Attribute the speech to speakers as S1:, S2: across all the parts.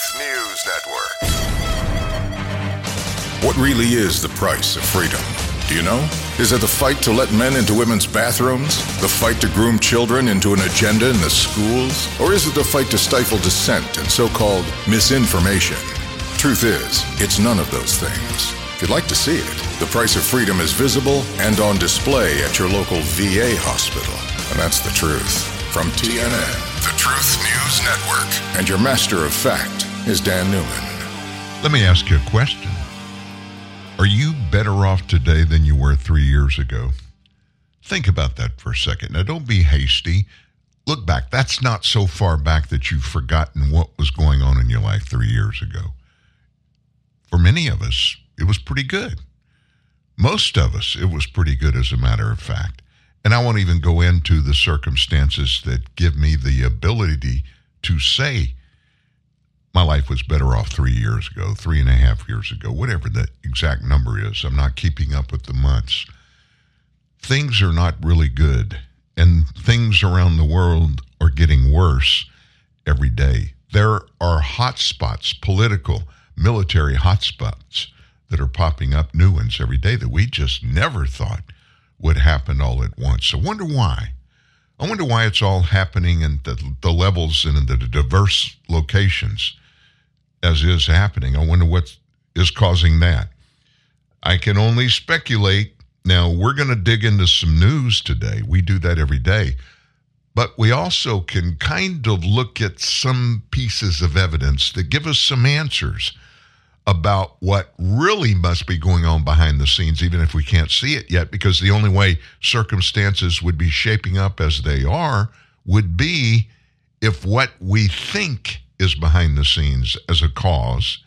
S1: Truth News Network. What really is the price of freedom? Do you know? Is it the fight to let men into women's bathrooms? The fight to groom children into an agenda in the schools? Or is it the fight to stifle dissent and so called misinformation? Truth is, it's none of those things. If you'd like to see it, the price of freedom is visible and on display at your local VA hospital. And that's the truth. From TNN, the Truth News Network, and your master of fact is Dan Newman.
S2: Let me ask you a question. Are you better off today than you were three years ago? Think about that for a second. Now, don't be hasty. Look back. That's not so far back that you've forgotten what was going on in your life three years ago. For many of us, it was pretty good. Most of us, it was pretty good, as a matter of fact. And I won't even go into the circumstances that give me the ability to say my life was better off three years ago, three and a half years ago, whatever the exact number is. I'm not keeping up with the months. Things are not really good, and things around the world are getting worse every day. There are hot spots, political, military hotspots, that are popping up, new ones every day that we just never thought would happen all at once. I wonder why. I wonder why it's all happening in the, the levels and in the diverse locations as is happening. I wonder what is causing that. I can only speculate. Now, we're going to dig into some news today. We do that every day. But we also can kind of look at some pieces of evidence that give us some answers about what really must be going on behind the scenes, even if we can't see it yet, because the only way circumstances would be shaping up as they are would be if what we think is behind the scenes as a cause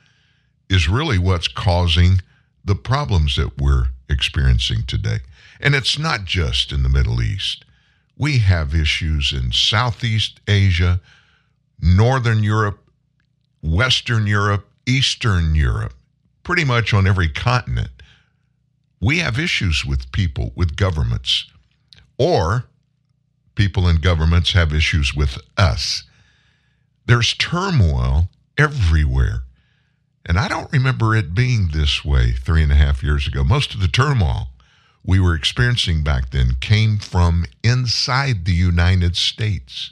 S2: is really what's causing the problems that we're experiencing today. And it's not just in the Middle East. We have issues in Southeast Asia, Northern Europe, Western Europe, Eastern Europe, pretty much on every continent. We have issues with people, with governments, or people in governments have issues with us. There's turmoil everywhere. And I don't remember it being this way three and a half years ago. Most of the turmoil we were experiencing back then came from inside the United States.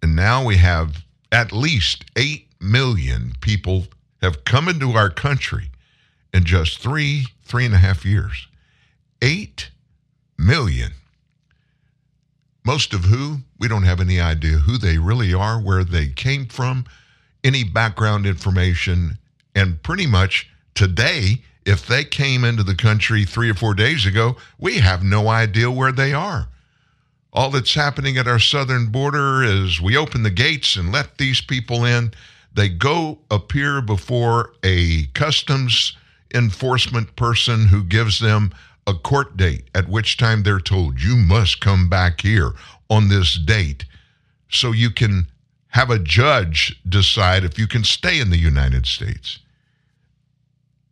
S2: And now we have at least 8 million people have come into our country in just three, three and a half years. 8 million. Most of who we don't have any idea who they really are, where they came from, any background information. And pretty much today, if they came into the country three or four days ago, we have no idea where they are. All that's happening at our southern border is we open the gates and let these people in. They go appear before a customs enforcement person who gives them a court date, at which time they're told, you must come back here on this date so you can have a judge decide if you can stay in the United States.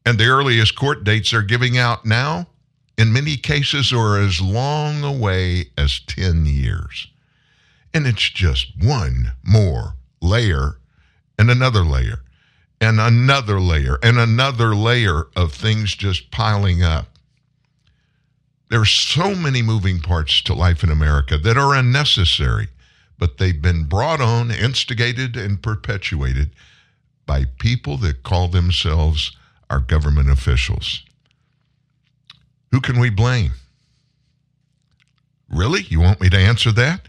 S2: And the earliest court dates they're giving out now, in many cases, are as long away as 10 years. And it's just one more layer and another layer and another layer and another layer of things just piling up. There's so many moving parts to life in America that are unnecessary, but they've been brought on, instigated, and perpetuated by people that call themselves our government officials. Who can we blame? Really? You want me to answer that?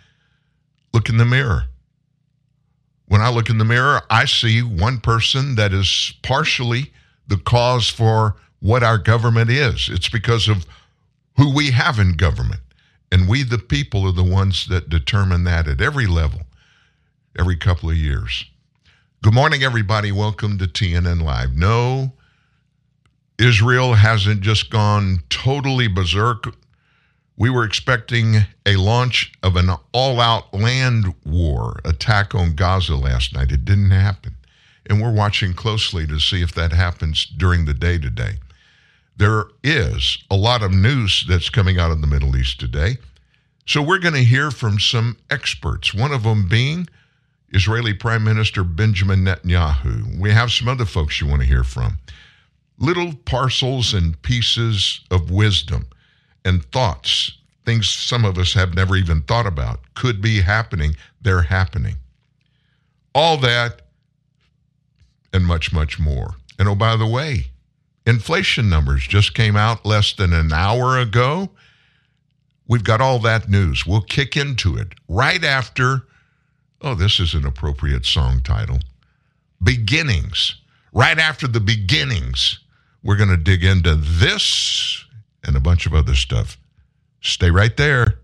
S2: Look in the mirror. When I look in the mirror, I see one person that is partially the cause for what our government is. It's because of who we have in government. And we, the people, are the ones that determine that at every level, every couple of years. Good morning, everybody. Welcome to TNN Live. No, Israel hasn't just gone totally berserk. We were expecting a launch of an all out land war attack on Gaza last night. It didn't happen. And we're watching closely to see if that happens during the day today. There is a lot of news that's coming out of the Middle East today. So we're going to hear from some experts, one of them being
S3: Israeli Prime Minister Benjamin Netanyahu. We have some other folks you want to hear from. Little parcels and pieces of wisdom and thoughts, things some of us have never even thought about, could be happening. They're happening. All that and much, much more. And oh, by the way, inflation numbers just came out less than an hour ago. We've got all that news. We'll kick into it right after. Oh, this is an appropriate song title. Beginnings. Right after the beginnings, we're going to dig into this and a bunch of other stuff. Stay right there.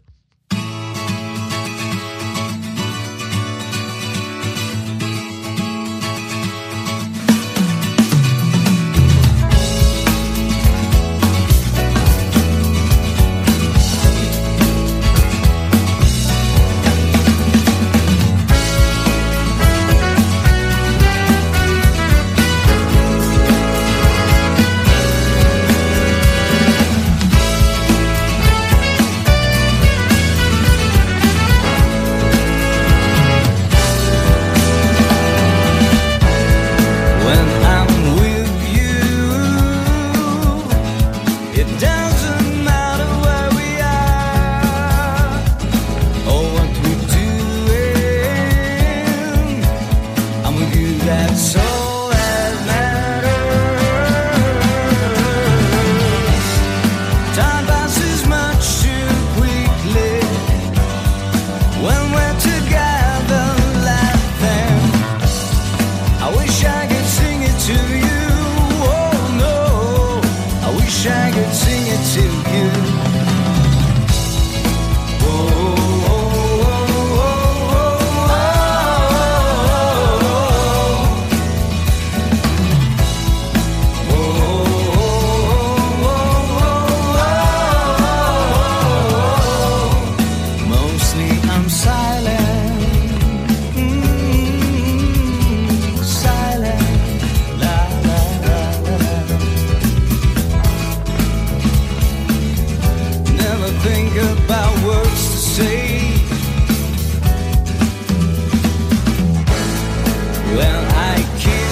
S2: we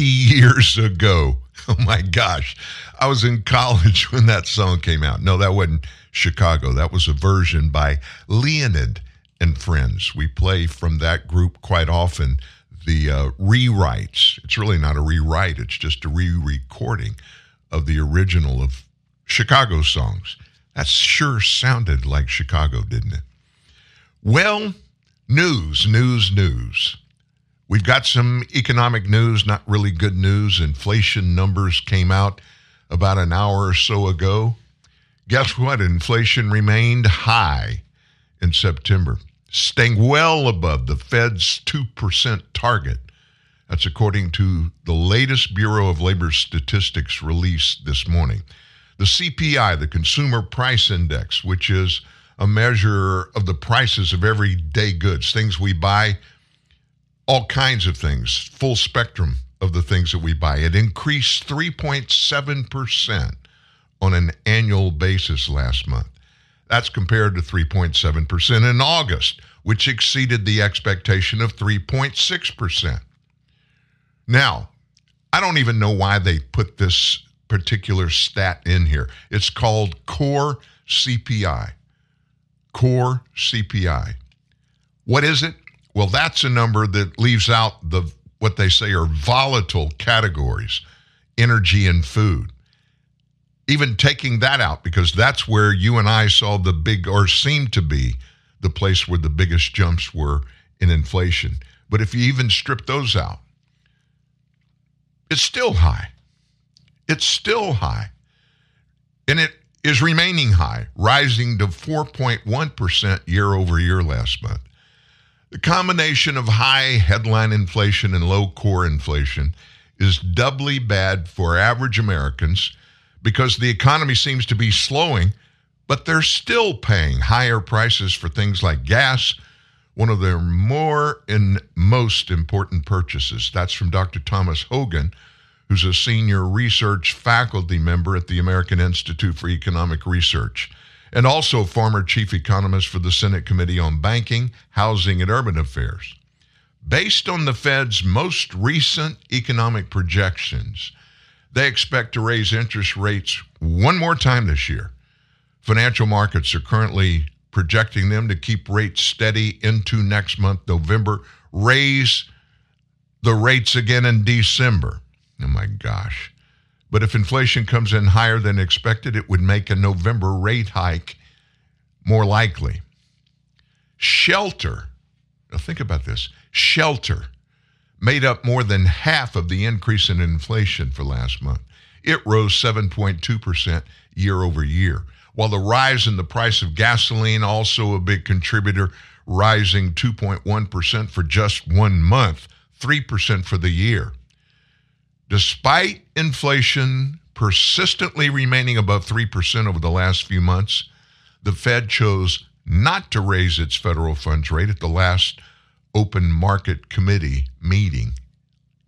S2: years ago. Oh my gosh. I was in college when that song came out. No, that wasn't Chicago. That was a version by Leonid and Friends. We play from that group quite often the uh, rewrites. It's really not a rewrite, it's just a re recording of the original of Chicago songs. That sure sounded like Chicago, didn't it? Well, news, news, news. We've got some economic news, not really good news. Inflation numbers came out about an hour or so ago. Guess what? Inflation remained high in September, staying well above the Fed's 2% target. That's according to the latest Bureau of Labor Statistics released this morning. The CPI, the Consumer Price Index, which is a measure of the prices of everyday goods, things we buy, all kinds of things, full spectrum of the things that we buy. It increased 3.7% on an annual basis last month. That's compared to 3.7% in August, which exceeded the expectation of 3.6%. Now, I don't even know why they put this particular stat in here. It's called core CPI. Core CPI. What is it? Well, that's a number that leaves out the what they say are volatile categories, energy and food. Even taking that out because that's where you and I saw the big or seemed to be the place where the biggest jumps were in inflation. But if you even strip those out, it's still high. It's still high. And it is remaining high, rising to 4.1% year over year last month. The combination of high headline inflation and low core inflation is doubly bad for average Americans because the economy seems to be slowing, but they're still paying higher prices for things like gas, one of their more and most important purchases. That's from Dr. Thomas Hogan who's a senior research faculty member at the American Institute for Economic Research, and also former chief economist for the Senate Committee on Banking, Housing, and Urban Affairs. Based on the Fed's most recent economic projections, they expect to raise interest rates one more time this year. Financial markets are currently projecting them to keep rates steady into next month, November, raise the rates again in December. Oh my gosh. But if inflation comes in higher than expected, it would make a November rate hike more likely. Shelter, now think about this shelter made up more than half of the increase in inflation for last month. It rose 7.2% year over year, while the rise in the price of gasoline, also a big contributor, rising 2.1% for just one month, 3% for the year. Despite inflation persistently remaining above 3% over the last few months, the Fed chose not to raise its federal funds rate at the last open market committee meeting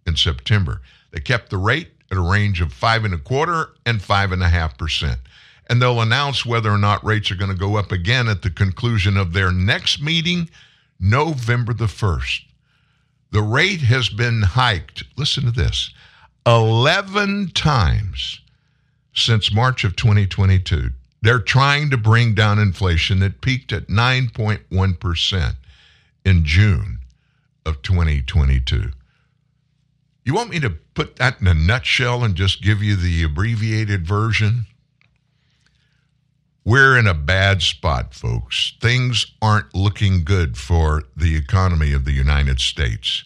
S2: in September. They kept the rate at a range of five and a quarter and five and a half percent. And they'll announce whether or not rates are going to go up again at the conclusion of their next meeting, November the 1st. The rate has been hiked. Listen to this 11 times since March of 2022. They're trying to bring down inflation that peaked at 9.1% in June of 2022. You want me to put that in a nutshell and just give you the abbreviated version? We're in a bad spot, folks. Things aren't looking good for the economy of the United States.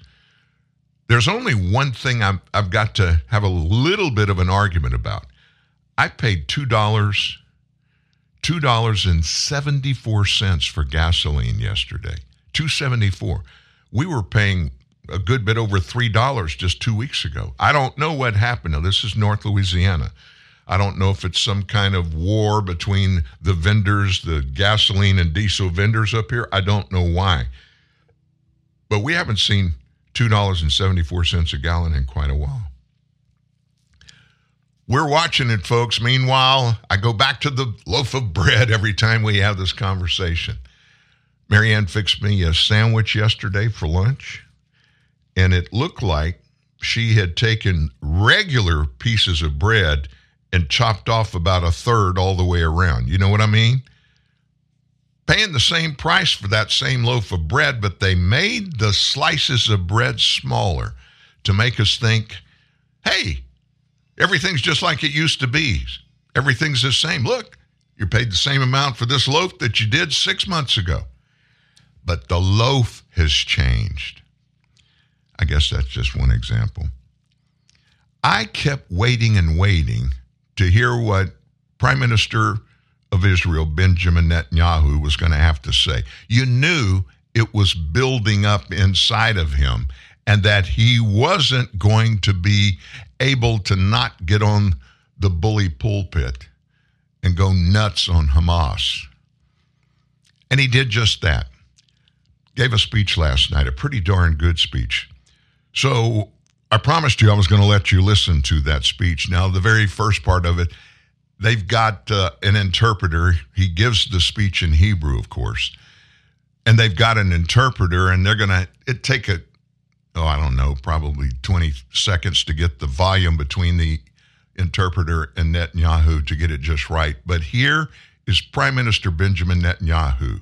S2: There's only one thing i have got to have a little bit of an argument about. I paid two dollars, two dollars and seventy four cents for gasoline yesterday. Two seventy four. We were paying a good bit over three dollars just two weeks ago. I don't know what happened. Now this is North Louisiana. I don't know if it's some kind of war between the vendors, the gasoline and diesel vendors up here. I don't know why. But we haven't seen $2.74 a gallon in quite a while. We're watching it, folks. Meanwhile, I go back to the loaf of bread every time we have this conversation. Marianne fixed me a sandwich yesterday for lunch, and it looked like she had taken regular pieces of bread and chopped off about a third all the way around. You know what I mean? Paying the same price for that same loaf of bread, but they made the slices of bread smaller to make us think, hey, everything's just like it used to be. Everything's the same. Look, you paid the same amount for this loaf that you did six months ago. But the loaf has changed. I guess that's just one example. I kept waiting and waiting to hear what Prime Minister of Israel, Benjamin Netanyahu, was going to have to say. You knew it was building up inside of him and that he wasn't going to be able to not get on the bully pulpit and go nuts on Hamas. And he did just that. Gave a speech last night, a pretty darn good speech. So I promised you I was going to let you listen to that speech. Now, the very first part of it, they've got uh, an interpreter. He gives the speech in Hebrew, of course. And they've got an interpreter, and they're going to it take a, oh, I don't know, probably 20 seconds to get the volume between the interpreter and Netanyahu to get it just right. But here is Prime Minister Benjamin Netanyahu.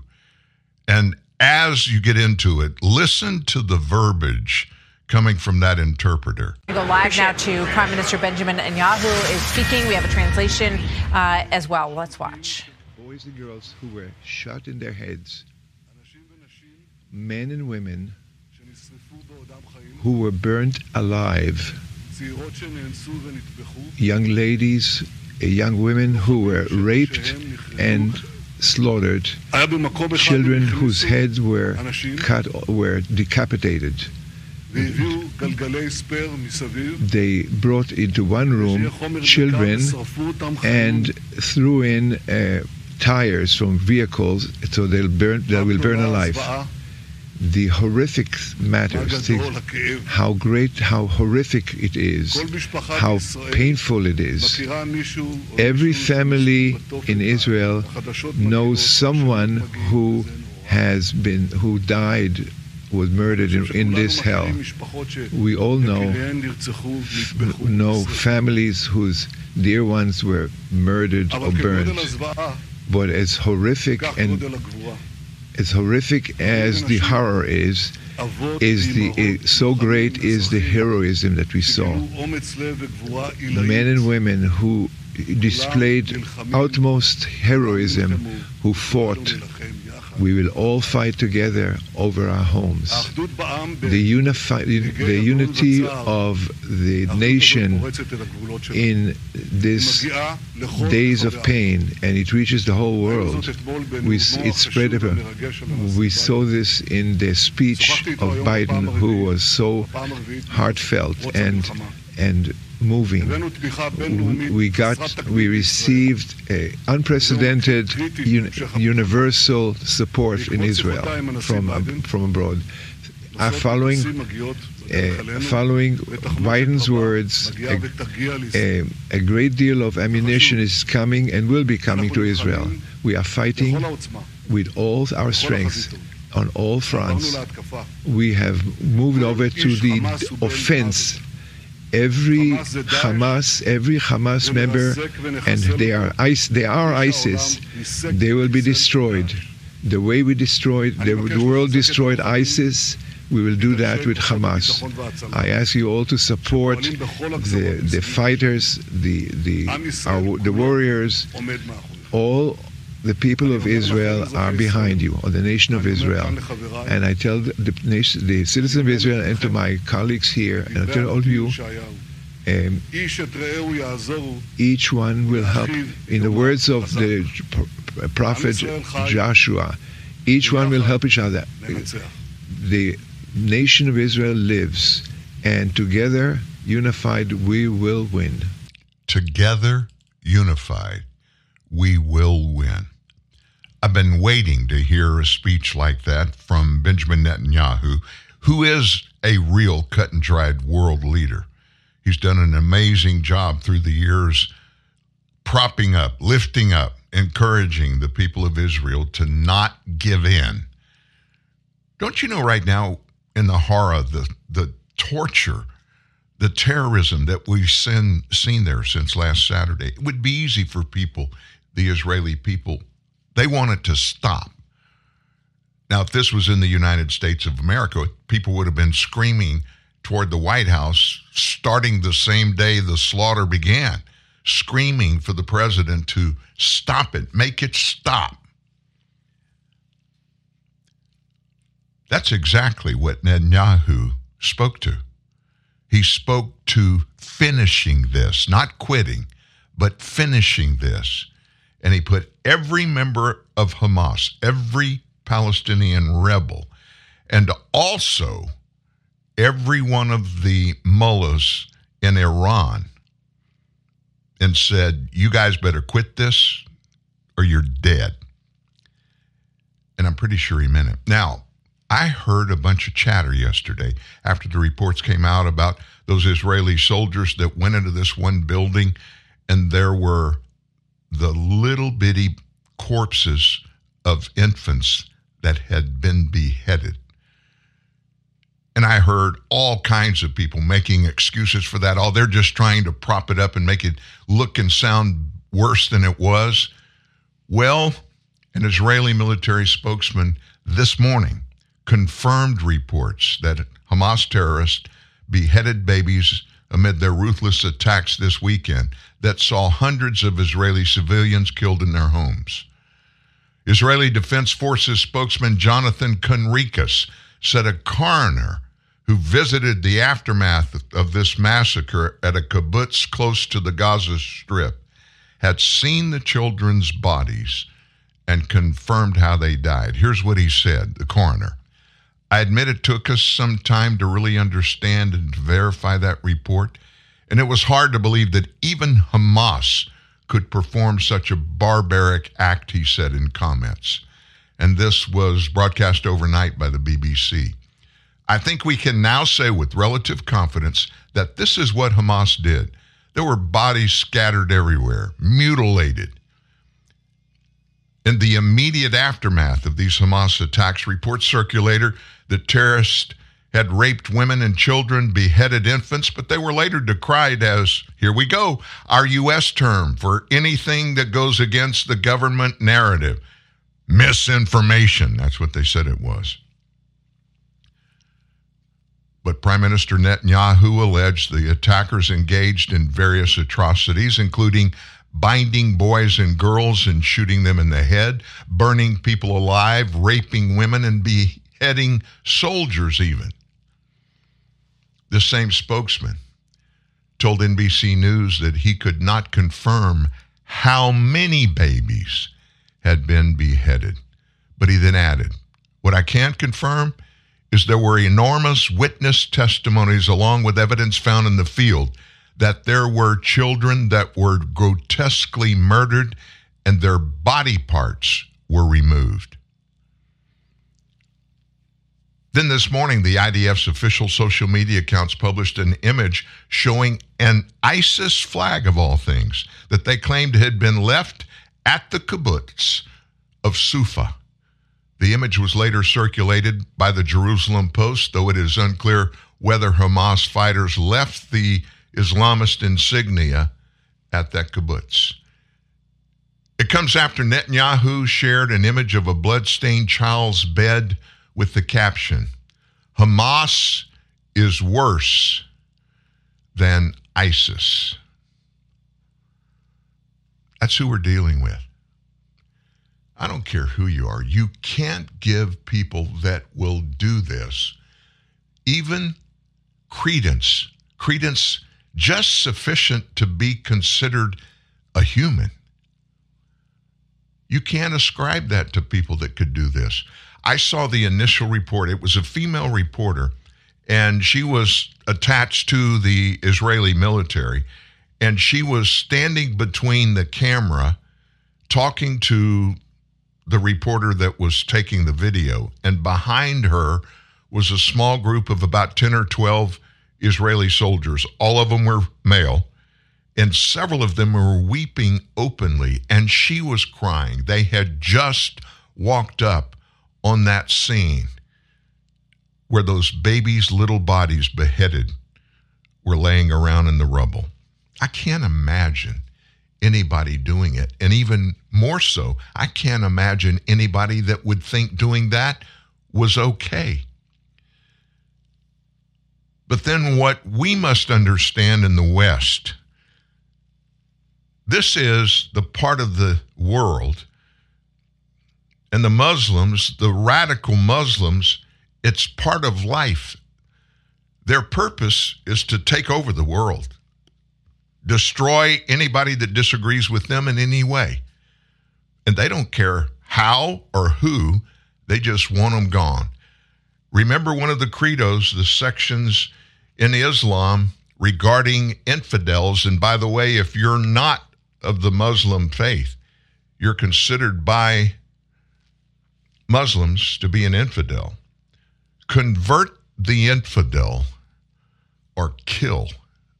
S2: And as you get into it, listen to the verbiage coming from that interpreter.
S4: We go live now to Prime Minister Benjamin Netanyahu is speaking. We have a translation uh, as well. Let's watch.
S5: Boys and girls who were shot in their heads, men and women who were burnt alive, young ladies, young women who were raped and slaughtered, children whose heads were cut, were decapitated. They brought into one room children and threw in uh, tires from vehicles so they'll burn, they will burn alive. The horrific matters, how great, how horrific it is, how painful it is. Every family in Israel knows someone who has been, who died was murdered in, in, this hell. We all know know families whose dear ones were murdered or burned. But as horrific and as horrific as the horror is, is the eh, so great is the heroism that we saw. Men and women who displayed utmost heroism, who fought we will all fight together over our homes. The, unifi- the unity of the nation in these days of pain, and it reaches the whole world. We, it spread. We saw this in the speech of Biden, who was so heartfelt and and moving. We got, we received unprecedented un, universal support in Israel from from abroad. Uh, following uh, following Biden's words, a, a, a, great deal of ammunition is coming and will be coming to Israel. We are fighting with all our strength on all fronts. We have moved over to the offense every Hamas, every Hamas member, and they are they are ISIS. They will be destroyed. The way we destroyed the, the world destroyed ISIS. We will do that with Hamas. I ask you all to support the the fighters, the the our, the warriors, all the people of Israel are behind you, or the nation of Israel. And I tell the, nation, the citizens of Israel and to my colleagues here, and I tell all of you, um, each one will help. In the words of the prophet Joshua, each one will help each other. The nation of Israel lives, and together, unified, we will win.
S2: Together, unified we will win. I've been waiting to hear a speech like that from Benjamin Netanyahu, who is a real cut and dried world leader. He's done an amazing job through the years propping up, lifting up, encouraging the people of Israel to not give in. Don't you know right now in the horror, the, the torture the terrorism that we've seen, seen there since last Saturday. It would be easy for people, the Israeli people, they want it to stop. Now, if this was in the United States of America, people would have been screaming toward the White House starting the same day the slaughter began, screaming for the president to stop it, make it stop. That's exactly what Netanyahu spoke to. He spoke to finishing this, not quitting, but finishing this. And he put every member of Hamas, every Palestinian rebel, and also every one of the mullahs in Iran and said, You guys better quit this or you're dead. And I'm pretty sure he meant it. Now, I heard a bunch of chatter yesterday after the reports came out about those Israeli soldiers that went into this one building and there were the little bitty corpses of infants that had been beheaded. And I heard all kinds of people making excuses for that. Oh, they're just trying to prop it up and make it look and sound worse than it was. Well, an Israeli military spokesman this morning confirmed reports that Hamas terrorists beheaded babies amid their ruthless attacks this weekend that saw hundreds of Israeli civilians killed in their homes. Israeli Defense Forces spokesman Jonathan Conricus said a coroner who visited the aftermath of this massacre at a kibbutz close to the Gaza Strip had seen the children's bodies and confirmed how they died. Here's what he said, the coroner. I admit it took us some time to really understand and verify that report, and it was hard to believe that even Hamas could perform such a barbaric act, he said in comments. And this was broadcast overnight by the BBC. I think we can now say with relative confidence that this is what Hamas did. There were bodies scattered everywhere, mutilated, in the immediate aftermath of these Hamas attacks, reports circulated that terrorists had raped women and children, beheaded infants, but they were later decried as, here we go, our U.S. term for anything that goes against the government narrative. Misinformation. That's what they said it was. But Prime Minister Netanyahu alleged the attackers engaged in various atrocities, including binding boys and girls and shooting them in the head, burning people alive, raping women, and beheading soldiers, even. The same spokesman told NBC News that he could not confirm how many babies had been beheaded. But he then added, What I can't confirm is there were enormous witness testimonies along with evidence found in the field that there were children that were grotesquely murdered and their body parts were removed. Then this morning, the IDF's official social media accounts published an image showing an ISIS flag, of all things, that they claimed had been left at the kibbutz of Sufa. The image was later circulated by the Jerusalem Post, though it is unclear whether Hamas fighters left the Islamist insignia at that kibbutz. It comes after Netanyahu shared an image of a bloodstained child's bed with the caption Hamas is worse than ISIS. That's who we're dealing with. I don't care who you are. You can't give people that will do this even credence. Credence just sufficient to be considered a human. You can't ascribe that to people that could do this. I saw the initial report. It was a female reporter, and she was attached to the Israeli military, and she was standing between the camera talking to the reporter that was taking the video, and behind her was a small group of about 10 or 12 Israeli soldiers. All of them were male, and several of them were weeping openly, and she was crying. They had just walked up on that scene where those babies' little bodies beheaded were laying around in the rubble. I can't imagine anybody doing it. And even more so, I can't imagine anybody that would think doing that was okay. But then, what we must understand in the West this is the part of the world, and the Muslims, the radical Muslims, it's part of life. Their purpose is to take over the world, destroy anybody that disagrees with them in any way. And they don't care how or who, they just want them gone. Remember one of the credos, the sections in Islam regarding infidels. And by the way, if you're not of the Muslim faith, you're considered by Muslims to be an infidel. Convert the infidel or kill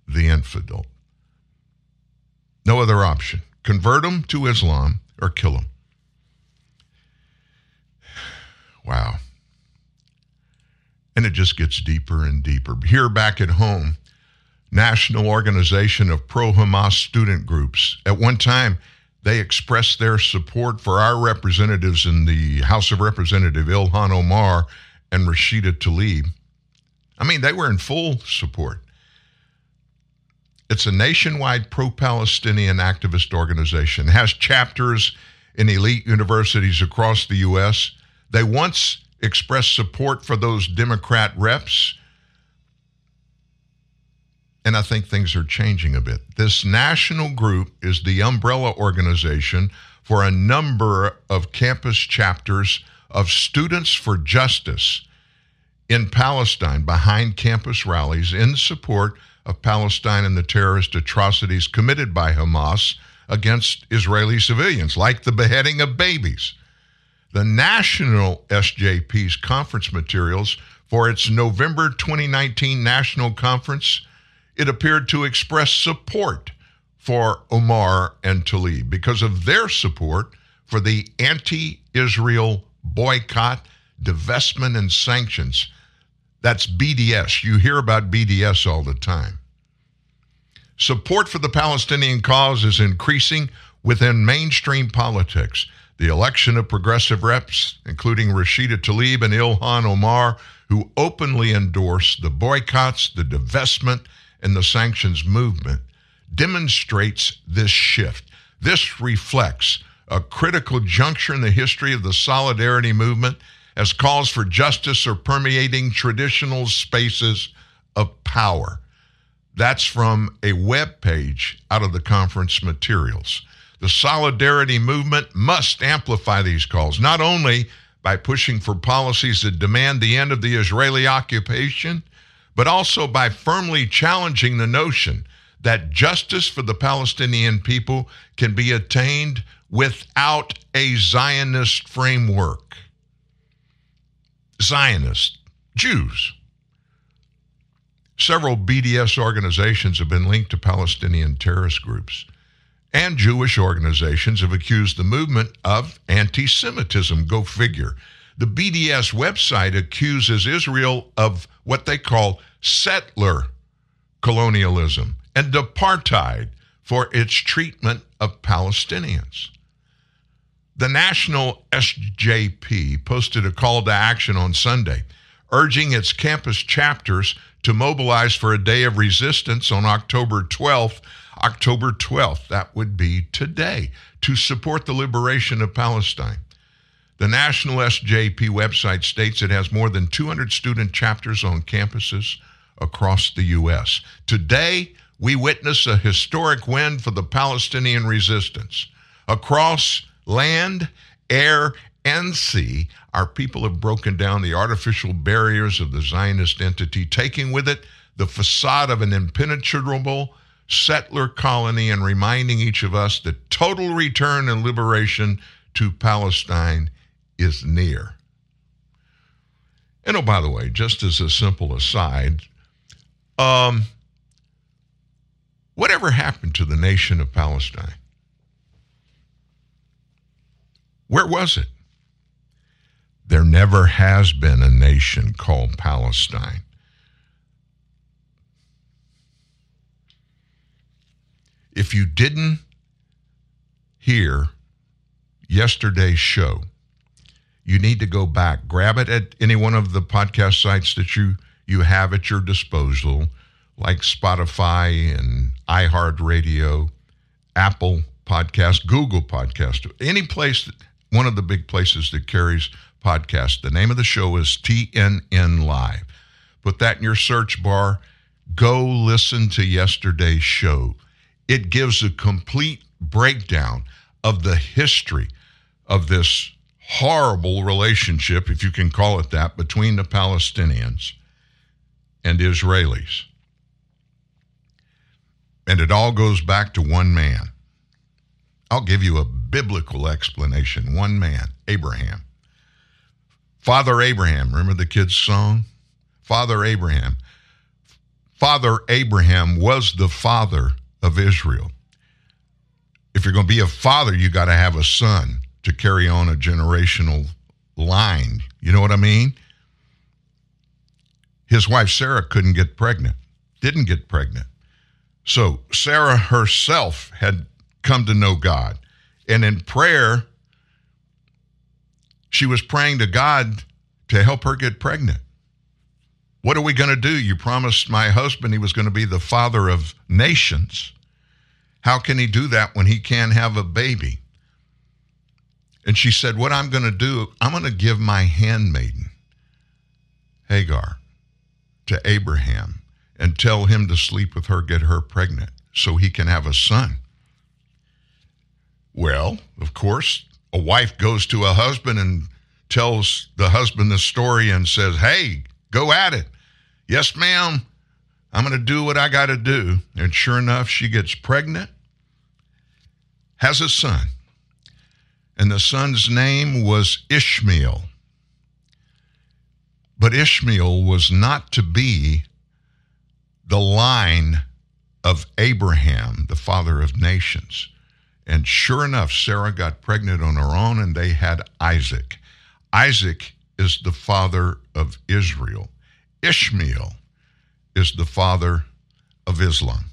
S2: the infidel. No other option. Convert them to Islam or kill them. Wow. And it just gets deeper and deeper. Here back at home, National Organization of Pro Hamas Student Groups. At one time, they expressed their support for our representatives in the House of Representative Ilhan Omar and Rashida Tlaib. I mean, they were in full support. It's a nationwide pro Palestinian activist organization, it has chapters in elite universities across the U.S. They once expressed support for those Democrat reps and I think things are changing a bit. This national group is the umbrella organization for a number of campus chapters of Students for Justice in Palestine behind campus rallies in support of Palestine and the terrorist atrocities committed by Hamas against Israeli civilians, like the beheading of babies. The national SJP's conference materials for its November 2019 national conference it appeared to express support for Omar and Tlaib because of their support for the anti Israel boycott, divestment, and sanctions. That's BDS. You hear about BDS all the time. Support for the Palestinian cause is increasing within mainstream politics. The election of progressive reps, including Rashida Tlaib and Ilhan Omar, who openly endorsed the boycotts, the divestment, and the sanctions movement demonstrates this shift. This reflects a critical juncture in the history of the solidarity movement as calls for justice are permeating traditional spaces of power. That's from a web page out of the conference materials. The solidarity movement must amplify these calls, not only by pushing for policies that demand the end of the Israeli occupation, but also by firmly challenging the notion that justice for the Palestinian people can be attained without a Zionist framework. Zionists, Jews. Several BDS organizations have been linked to Palestinian terrorist groups, and Jewish organizations have accused the movement of anti Semitism. Go figure. The BDS website accuses Israel of what they call settler colonialism and apartheid for its treatment of Palestinians. The National SJP posted a call to action on Sunday, urging its campus chapters to mobilize for a day of resistance on October 12th. October 12th, that would be today, to support the liberation of Palestine. The National SJP website states it has more than 200 student chapters on campuses across the U.S. Today, we witness a historic win for the Palestinian resistance. Across land, air, and sea our people have broken down the artificial barriers of the Zionist entity, taking with it the facade of an impenetrable settler colony and reminding each of us that total return and liberation to Palestine is near. And oh, by the way, just as a simple aside, um, whatever happened to the nation of Palestine? Where was it? There never has been a nation called Palestine. If you didn't hear yesterday's show, you need to go back, grab it at any one of the podcast sites that you you have at your disposal, like Spotify and iHeartRadio, Apple Podcast, Google Podcast, any place, that, one of the big places that carries podcast. The name of the show is TNN Live. Put that in your search bar. Go listen to yesterday's show. It gives a complete breakdown of the history of this horrible relationship, if you can call it that, between the Palestinians and Israelis. And it all goes back to one man. I'll give you a biblical explanation. One man, Abraham. Father Abraham, remember the kids' song? Father Abraham. Father Abraham was the father of Israel. If you're going to be a father, you got to have a son to carry on a generational line. You know what I mean? His wife Sarah couldn't get pregnant, didn't get pregnant. So Sarah herself had come to know God. And in prayer, she was praying to God to help her get pregnant. What are we going to do? You promised my husband he was going to be the father of nations. How can he do that when he can't have a baby? And she said, What I'm going to do, I'm going to give my handmaiden, Hagar, to Abraham and tell him to sleep with her, get her pregnant, so he can have a son. Well, of course, a wife goes to a husband and tells the husband the story and says, Hey, go at it. Yes, ma'am. I'm going to do what I got to do. And sure enough, she gets pregnant, has a son and the son's name was Ishmael. But Ishmael was not to be the line of Abraham, the father of nations. And sure enough, Sarah got pregnant on her own and they had Isaac. Isaac is the father of Israel. Ishmael is the father of Islam.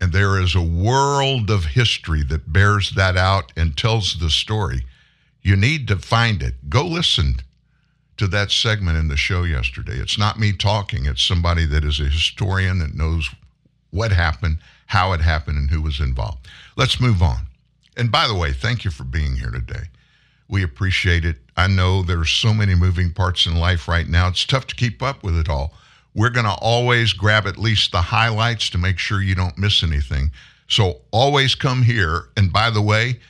S2: And there is a world of history that bears that out and tells the story. You need to find it. Go listen to that segment in the show yesterday. It's not me talking, it's somebody that is a historian that knows what happened, how it happened, and who was involved. Let's move on. And by the way, thank you for being here today. We appreciate it. I know there's so many moving parts in life right now. It's tough to keep up with it all. We're going to always grab at least the highlights to make sure you don't miss anything. So always come here. And by the way,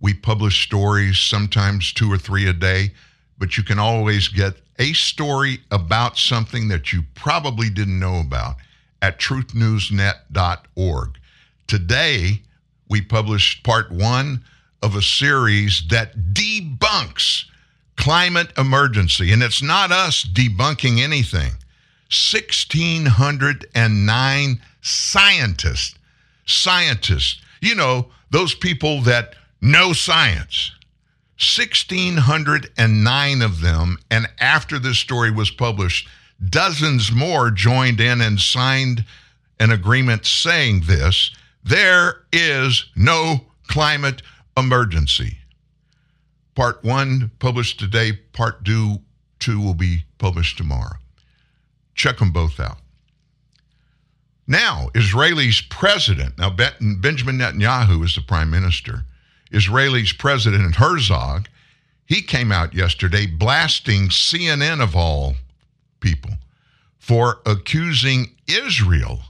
S2: we publish stories, sometimes two or three a day, but you can always get a story about something that you probably didn't know about at truthnewsnet.org. Today, we published part one of a series that debunks climate emergency. And it's not us debunking anything. 1,609 scientists. Scientists. You know, those people that know science. 1,609 of them. And after this story was published, dozens more joined in and signed an agreement saying this there is no climate emergency. Part one published today, part two, two will be published tomorrow. Check them both out. Now, Israeli's president, now Benjamin Netanyahu is the prime minister. Israeli's president Herzog, he came out yesterday blasting CNN of all people for accusing Israel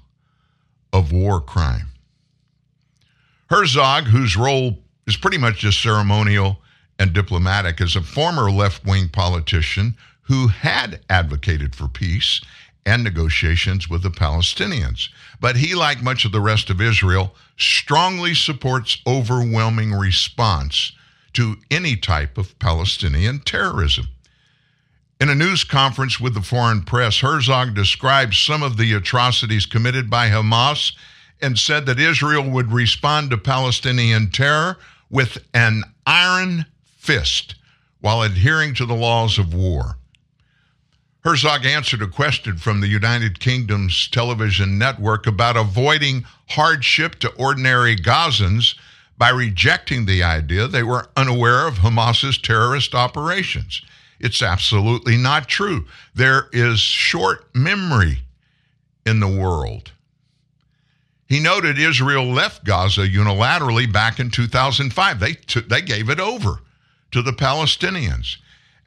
S2: of war crime. Herzog, whose role is pretty much just ceremonial and diplomatic, is a former left wing politician who had advocated for peace and negotiations with the Palestinians. But he, like much of the rest of Israel, strongly supports overwhelming response to any type of Palestinian terrorism. In a news conference with the foreign press, Herzog described some of the atrocities committed by Hamas and said that Israel would respond to Palestinian terror with an iron fist while adhering to the laws of war. Herzog answered a question from the United Kingdom's television network about avoiding hardship to ordinary Gazans by rejecting the idea they were unaware of Hamas's terrorist operations. It's absolutely not true. There is short memory in the world. He noted Israel left Gaza unilaterally back in 2005. They, t- they gave it over to the Palestinians.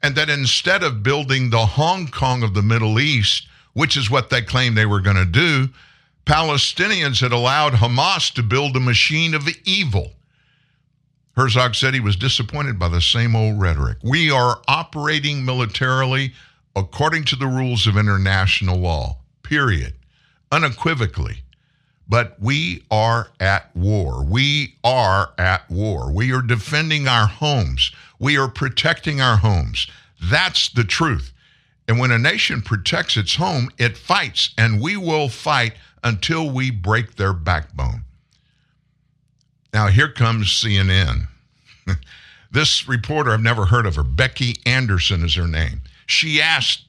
S2: And that instead of building the Hong Kong of the Middle East, which is what they claimed they were going to do, Palestinians had allowed Hamas to build a machine of evil. Herzog said he was disappointed by the same old rhetoric. We are operating militarily according to the rules of international law, period, unequivocally. But we are at war. We are at war. We are defending our homes. We are protecting our homes. That's the truth. And when a nation protects its home, it fights, and we will fight until we break their backbone. Now, here comes CNN. this reporter, I've never heard of her. Becky Anderson is her name. She asked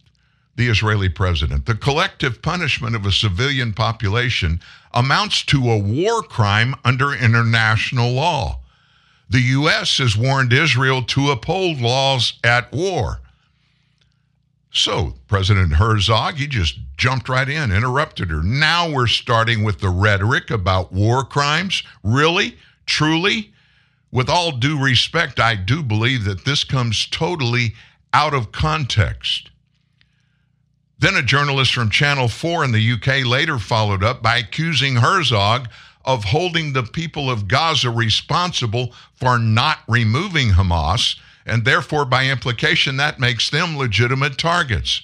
S2: the Israeli president. The collective punishment of a civilian population amounts to a war crime under international law. The U.S. has warned Israel to uphold laws at war. So, President Herzog, he just jumped right in, interrupted her. Now we're starting with the rhetoric about war crimes. Really? Truly? With all due respect, I do believe that this comes totally out of context. Then a journalist from Channel 4 in the UK later followed up by accusing Herzog of holding the people of Gaza responsible for not removing Hamas, and therefore, by implication, that makes them legitimate targets.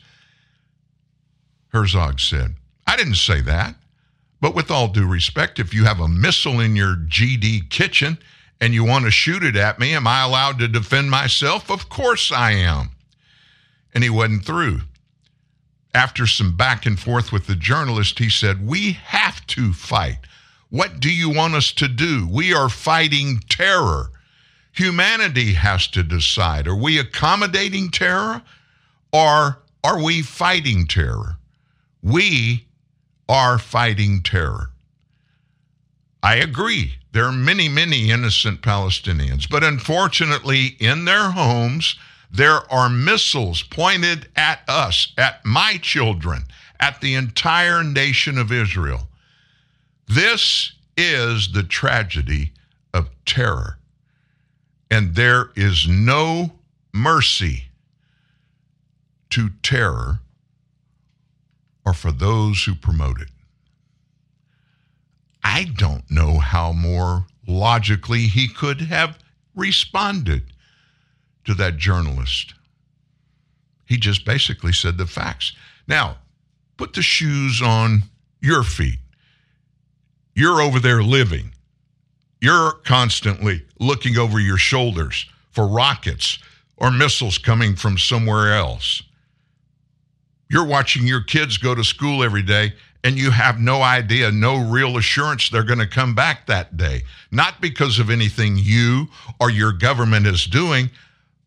S2: Herzog said, I didn't say that. But with all due respect, if you have a missile in your GD kitchen and you want to shoot it at me, am I allowed to defend myself? Of course I am. And he wasn't through after some back and forth with the journalist, he said, We have to fight. What do you want us to do? We are fighting terror. Humanity has to decide are we accommodating terror or are we fighting terror? We are fighting terror. I agree. There are many, many innocent Palestinians, but unfortunately, in their homes, there are missiles pointed at us, at my children, at the entire nation of Israel. This is the tragedy of terror. And there is no mercy to terror or for those who promote it. I don't know how more logically he could have responded to that journalist. He just basically said the facts. Now, put the shoes on your feet. You're over there living. You're constantly looking over your shoulders for rockets or missiles coming from somewhere else. You're watching your kids go to school every day and you have no idea, no real assurance they're going to come back that day. Not because of anything you or your government is doing,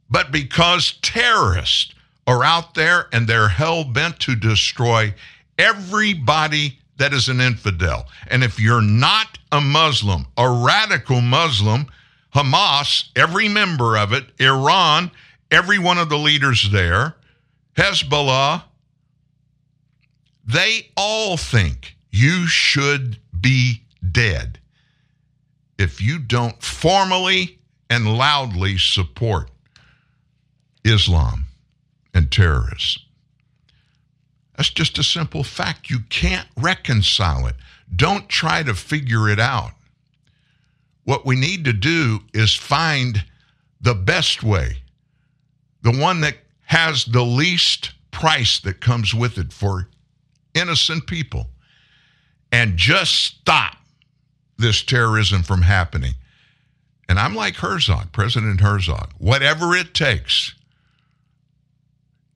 S2: but because terrorists are out there and they're hell bent to destroy everybody that is an infidel. And if you're not a Muslim, a radical Muslim, Hamas, every member of it, Iran, every one of the leaders there, Hezbollah, they all think you should be dead if you don't formally and loudly support Islam and terrorists. That's just a simple fact. You can't reconcile it. Don't try to figure it out. What we need to do is find the best way, the one that has the least price that comes with it for innocent people, and just stop this terrorism from happening. And I'm like Herzog, President Herzog, whatever it takes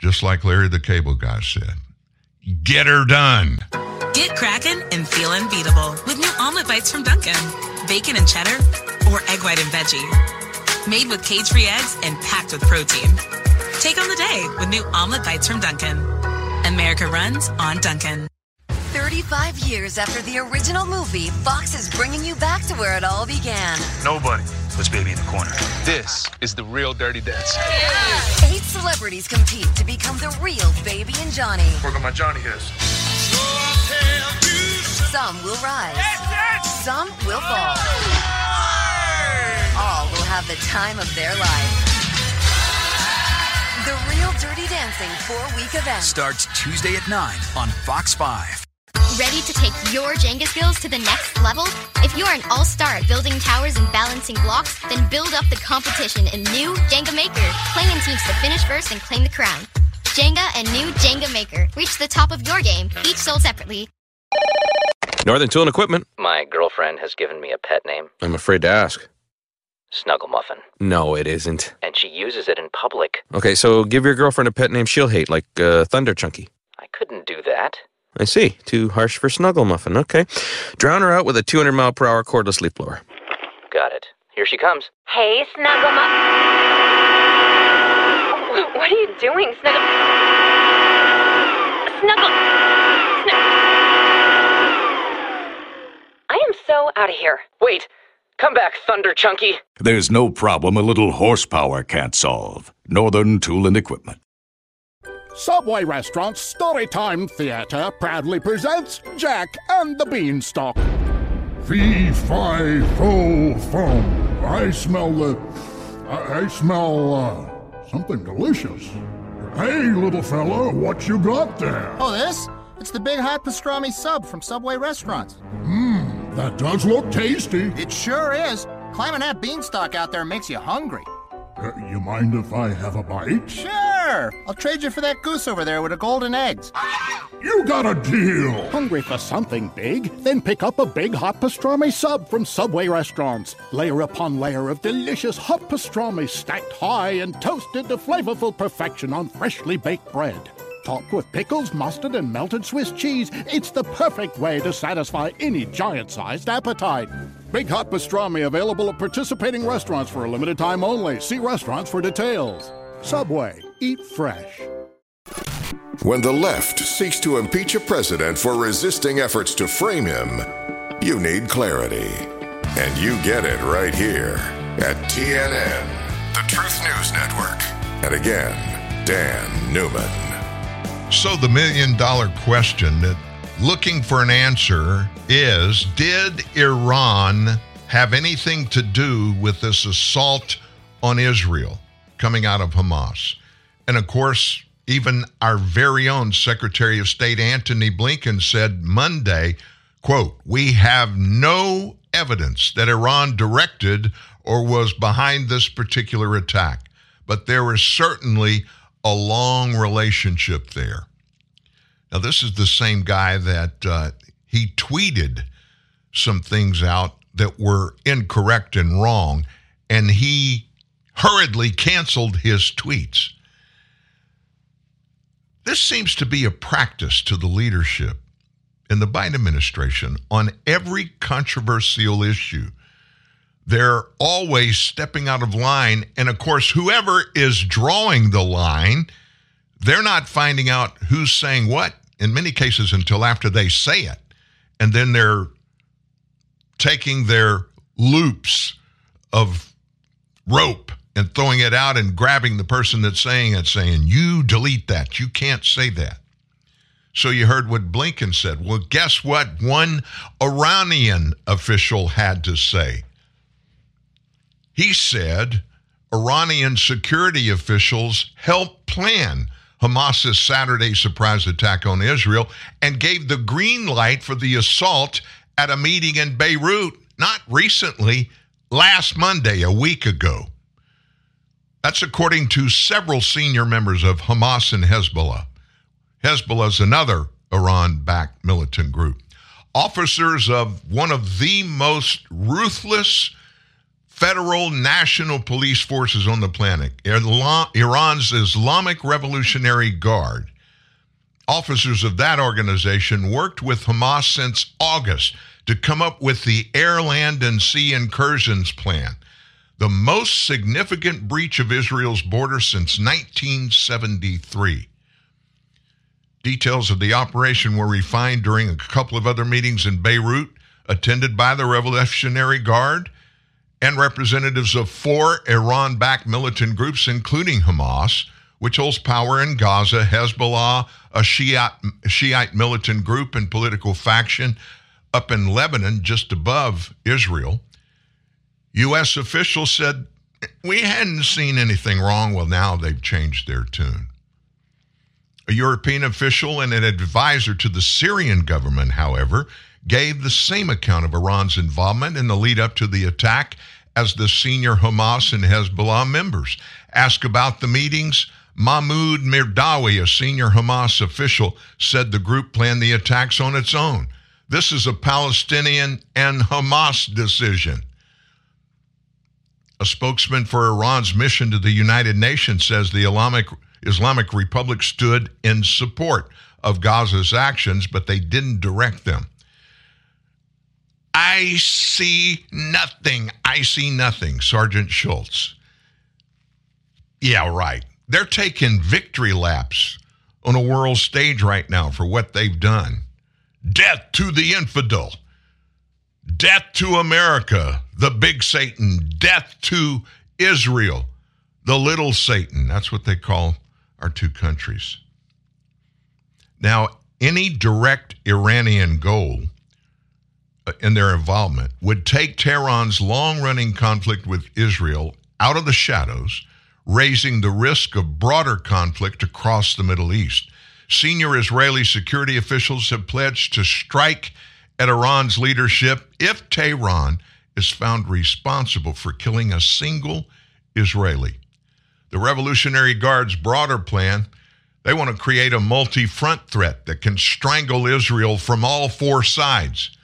S2: just like Larry the Cable Guy said. Get her done.
S6: Get cracking and feel unbeatable with new omelet bites from Dunkin'. Bacon and cheddar or egg white and veggie. Made with cage free eggs and packed with protein. Take on the day with new omelet bites from Dunkin'. America runs on Dunkin'.
S7: 35 years after the original movie, Fox is bringing you back to where it all began.
S8: Nobody puts baby in the corner. This is the real Dirty Dance.
S7: Eight celebrities compete to become the real Baby and Johnny.
S8: Where are my Johnny is.
S7: Some will rise. Some will fall. All will have the time of their life. The Real Dirty Dancing four-week event.
S9: Starts Tuesday at 9 on Fox 5.
S10: Ready to take your Jenga skills to the next level? If you're an all-star at building towers and balancing blocks, then build up the competition in new Jenga Maker. Play in teams to finish first and claim the crown. Jenga and new Jenga Maker. Reach the top of your game, each sold separately.
S11: Northern Tool and Equipment.
S12: My girlfriend has given me a pet name.
S11: I'm afraid to ask.
S12: Snuggle Muffin.
S11: No, it isn't.
S12: And she uses it in public.
S11: Okay, so give your girlfriend a pet name she'll hate, like uh, Thunder Chunky.
S12: I couldn't do that.
S11: I see. Too harsh for Snuggle Muffin. Okay. Drown her out with a 200 mile per hour cordless leaf blower.
S12: Got it. Here she comes.
S13: Hey, Snuggle Muffin. What are you doing, Snuggle? Snuggle. I am so out of here.
S12: Wait. Come back, Thunder Chunky.
S14: There's no problem a little horsepower can't solve. Northern Tool and Equipment.
S15: Subway Restaurants Storytime Theater proudly presents Jack and the Beanstalk.
S16: Fee, fi, fo, fum. I smell the. I, I smell uh, something delicious. Hey, little fella, what you got there?
S17: Oh, this? It's the big hot pastrami sub from Subway Restaurants.
S16: Mmm, that does look tasty.
S17: It sure is. Climbing that beanstalk out there makes you hungry.
S16: Uh, you mind if I have a bite?
S17: Sure! I'll trade you for that goose over there with the golden eggs.
S16: You got a deal!
S15: Hungry for something big? Then pick up a big hot pastrami sub from Subway Restaurants. Layer upon layer of delicious hot pastrami stacked high and toasted to flavorful perfection on freshly baked bread. Topped with pickles, mustard, and melted Swiss cheese, it's the perfect way to satisfy any giant sized appetite. Big Hot Pastrami available at participating restaurants for a limited time only. See restaurants for details. Subway, eat fresh.
S1: When the left seeks to impeach a president for resisting efforts to frame him, you need clarity. And you get it right here at TNN, the Truth News Network. And again, Dan Newman.
S2: So, the million dollar question that looking for an answer is Did Iran have anything to do with this assault on Israel coming out of Hamas? And of course, even our very own Secretary of State Antony Blinken said Monday, quote, "We have no evidence that Iran directed or was behind this particular attack, but there is certainly a long relationship there." Now, this is the same guy that uh, he tweeted some things out that were incorrect and wrong, and he hurriedly canceled his tweets. This seems to be a practice to the leadership in the Biden administration on every controversial issue. They're always stepping out of line. And of course, whoever is drawing the line, they're not finding out who's saying what in many cases until after they say it. And then they're taking their loops of rope and throwing it out and grabbing the person that's saying it, saying, You delete that. You can't say that. So you heard what Blinken said. Well, guess what? One Iranian official had to say. He said Iranian security officials helped plan Hamas's Saturday surprise attack on Israel and gave the green light for the assault at a meeting in Beirut, not recently, last Monday, a week ago. That's according to several senior members of Hamas and Hezbollah. Hezbollah is another Iran backed militant group. Officers of one of the most ruthless federal national police forces on the planet, Iran's Islamic Revolutionary Guard. Officers of that organization worked with Hamas since August to come up with the Air, Land, and Sea Incursions Plan the most significant breach of Israel's border since 1973. Details of the operation were refined during a couple of other meetings in Beirut, attended by the Revolutionary Guard and representatives of four Iran backed militant groups, including Hamas, which holds power in Gaza, Hezbollah, a Shiite, Shiite militant group and political faction up in Lebanon, just above Israel. U.S. officials said we hadn't seen anything wrong. Well, now they've changed their tune. A European official and an advisor to the Syrian government, however, gave the same account of Iran's involvement in the lead up to the attack as the senior Hamas and Hezbollah members. Asked about the meetings, Mahmoud Mirdawi, a senior Hamas official, said the group planned the attacks on its own. This is a Palestinian and Hamas decision. A spokesman for Iran's mission to the United Nations says the Islamic, Islamic Republic stood in support of Gaza's actions, but they didn't direct them. I see nothing. I see nothing, Sergeant Schultz. Yeah, right. They're taking victory laps on a world stage right now for what they've done. Death to the infidel. Death to America, the big Satan. Death to Israel, the little Satan. That's what they call our two countries. Now, any direct Iranian goal Uh, in their involvement would take Tehran's long running conflict with Israel out of the shadows, raising the risk of broader conflict across the Middle East. Senior Israeli security officials have pledged to strike at Iran's leadership if Tehran is found responsible for killing a single Israeli. The Revolutionary Guard's broader plan they want to create a multi front threat that can strangle Israel from all four sides.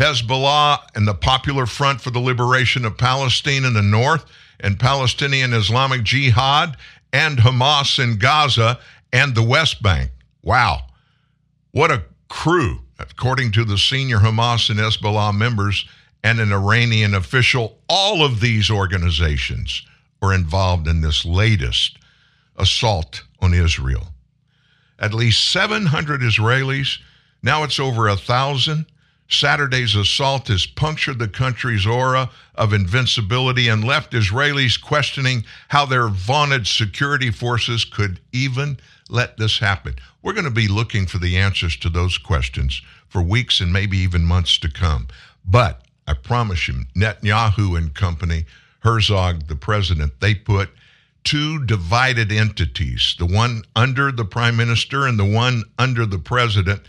S2: Hezbollah and the Popular Front for the Liberation of Palestine in the north, and Palestinian Islamic Jihad, and Hamas in Gaza and the West Bank. Wow. What a crew, according to the senior Hamas and Hezbollah members and an Iranian official. All of these organizations are involved in this latest assault on Israel. At least 700 Israelis, now it's over a thousand. Saturday's assault has punctured the country's aura of invincibility and left Israelis questioning how their vaunted security forces could even let this happen. We're going to be looking for the answers to those questions for weeks and maybe even months to come. But I promise you, Netanyahu and company, Herzog, the president, they put two divided entities, the one under the prime minister and the one under the president.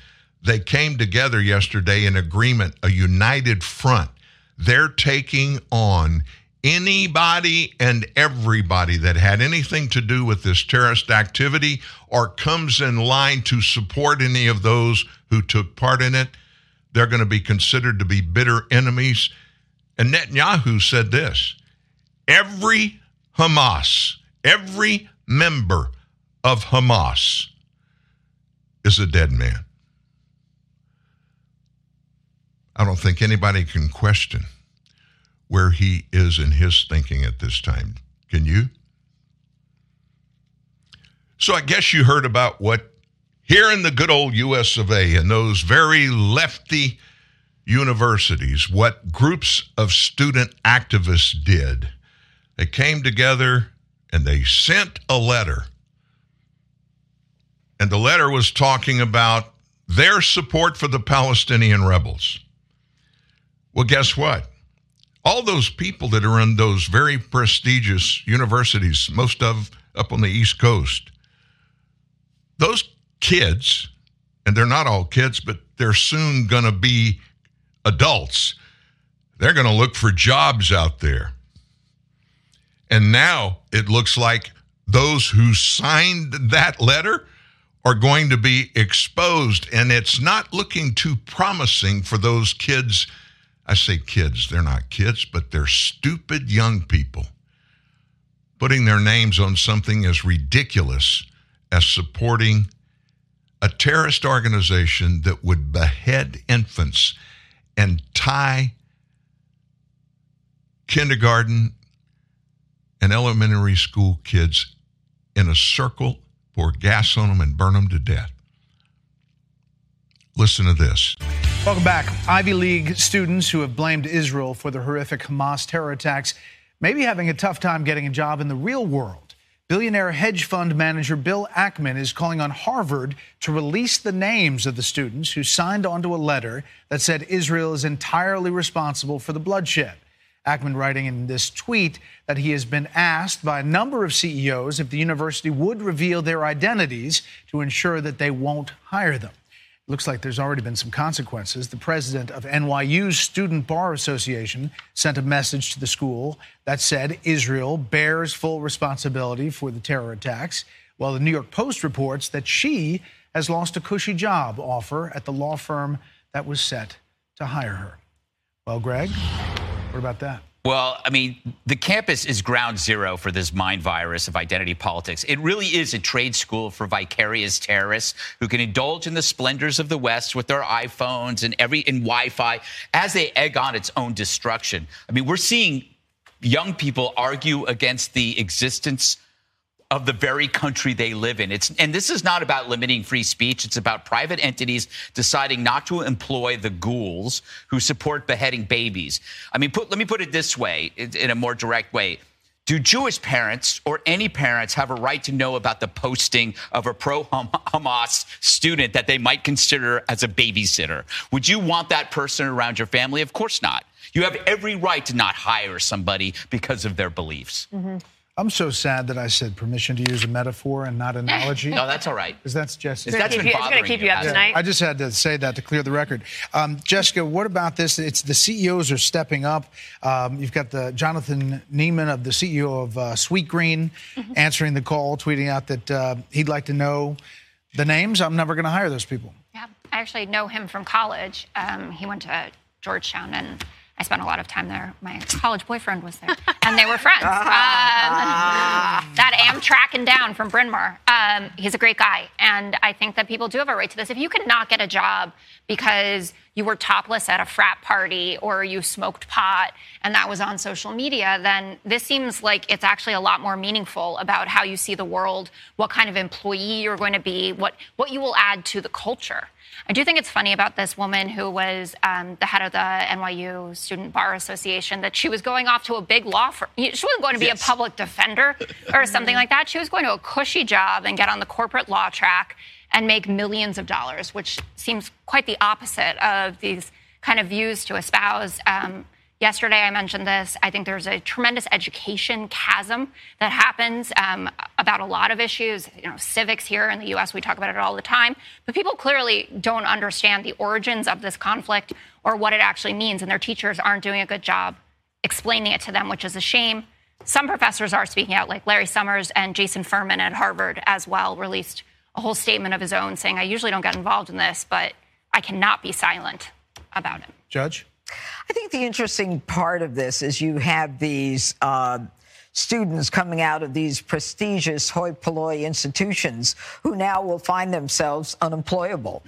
S2: They came together yesterday in agreement, a united front. They're taking on anybody and everybody that had anything to do with this terrorist activity or comes in line to support any of those who took part in it. They're going to be considered to be bitter enemies. And Netanyahu said this every Hamas, every member of Hamas is a dead man. I don't think anybody can question where he is in his thinking at this time. Can you? So I guess you heard about what here in the good old US of A and those very lefty universities, what groups of student activists did. They came together and they sent a letter. And the letter was talking about their support for the Palestinian rebels. Well, guess what? All those people that are in those very prestigious universities, most of up on the East Coast, those kids, and they're not all kids, but they're soon going to be adults, they're going to look for jobs out there. And now it looks like those who signed that letter are going to be exposed. And it's not looking too promising for those kids. I say kids, they're not kids, but they're stupid young people putting their names on something as ridiculous as supporting a terrorist organization that would behead infants and tie kindergarten and elementary school kids in a circle, pour gas on them, and burn them to death. Listen to this.
S18: Welcome back. Ivy League students who have blamed Israel for the horrific Hamas terror attacks may be having a tough time getting a job in the real world. Billionaire hedge fund manager Bill Ackman is calling on Harvard to release the names of the students who signed onto a letter that said Israel is entirely responsible for the bloodshed. Ackman writing in this tweet that he has been asked by a number of CEOs if the university would reveal their identities to ensure that they won't hire them. Looks like there's already been some consequences. The president of NYU's Student Bar Association sent a message to the school that said Israel bears full responsibility for the terror attacks, while the New York Post reports that she has lost a cushy job offer at the law firm that was set to hire her. Well, Greg, what about that?
S19: Well, I mean, the campus is ground zero for this mind virus of identity politics. It really is a trade school for vicarious terrorists who can indulge in the splendors of the West with their iPhones and every and Wi-Fi as they egg on its own destruction. I mean, we're seeing young people argue against the existence of the very country they live in. It's, and this is not about limiting free speech. It's about private entities deciding not to employ the ghouls who support beheading babies. I mean, put, let me put it this way, in a more direct way. Do Jewish parents or any parents have a right to know about the posting of a pro Hamas student that they might consider as a babysitter? Would you want that person around your family? Of course not. You have every right to not hire somebody because of their beliefs.
S18: Mm-hmm. I'm so sad that I said permission to use a metaphor and not analogy.
S19: no, that's all right.
S18: Because that's Jessica.
S19: That's been
S20: It's going to keep you up tonight.
S18: I just had to say that to clear the record. Um, Jessica, what about this? It's the CEOs are stepping up. Um, you've got the Jonathan Neman of the CEO of uh, Sweetgreen
S20: Mm-hmm.
S18: answering the call, tweeting out that uh, he'd like to know the names. I'm never going to hire those people.
S20: Yeah, I actually know him from college. Um, he went to Georgetown, and I spent a lot of time there. My college boyfriend was there, and they were friends. Um, that I am tracking down from Bryn Mawr. Um, he's a great guy, and I think that people do have a right to this. If you cannot get a job because you were topless at a frat party or you smoked pot and that was on social media, then this seems like it's actually a lot more meaningful about how you see the world, what kind of employee you're going to be, what, what you will add to the culture. I do think it's funny about this woman who was um, the head of the NYU Student Bar Association that she was going off to a big law firm. She wasn't going to be
S21: Yes.
S20: a public defender or something like that. She was going to a cushy job and get on the corporate law track and make millions of dollars, which seems quite the opposite of these kind of views to espouse. Um, yesterday, I mentioned this. I think there's a tremendous education chasm that happens um, about a lot of issues. You know, civics here in the U.S. We talk about it all the time, but people clearly don't understand the origins of this conflict or what it actually means, and their teachers aren't doing a good job explaining it to them, which is a shame. Some professors are speaking out, like Larry Summers and Jason Furman at Harvard as well, released a whole statement of his own saying, I usually don't get involved in this, but I cannot be silent about it.
S18: Judge?
S21: I think the interesting part of this is you have these uh, students coming out of these prestigious hoi polloi institutions who now will find themselves unemployable.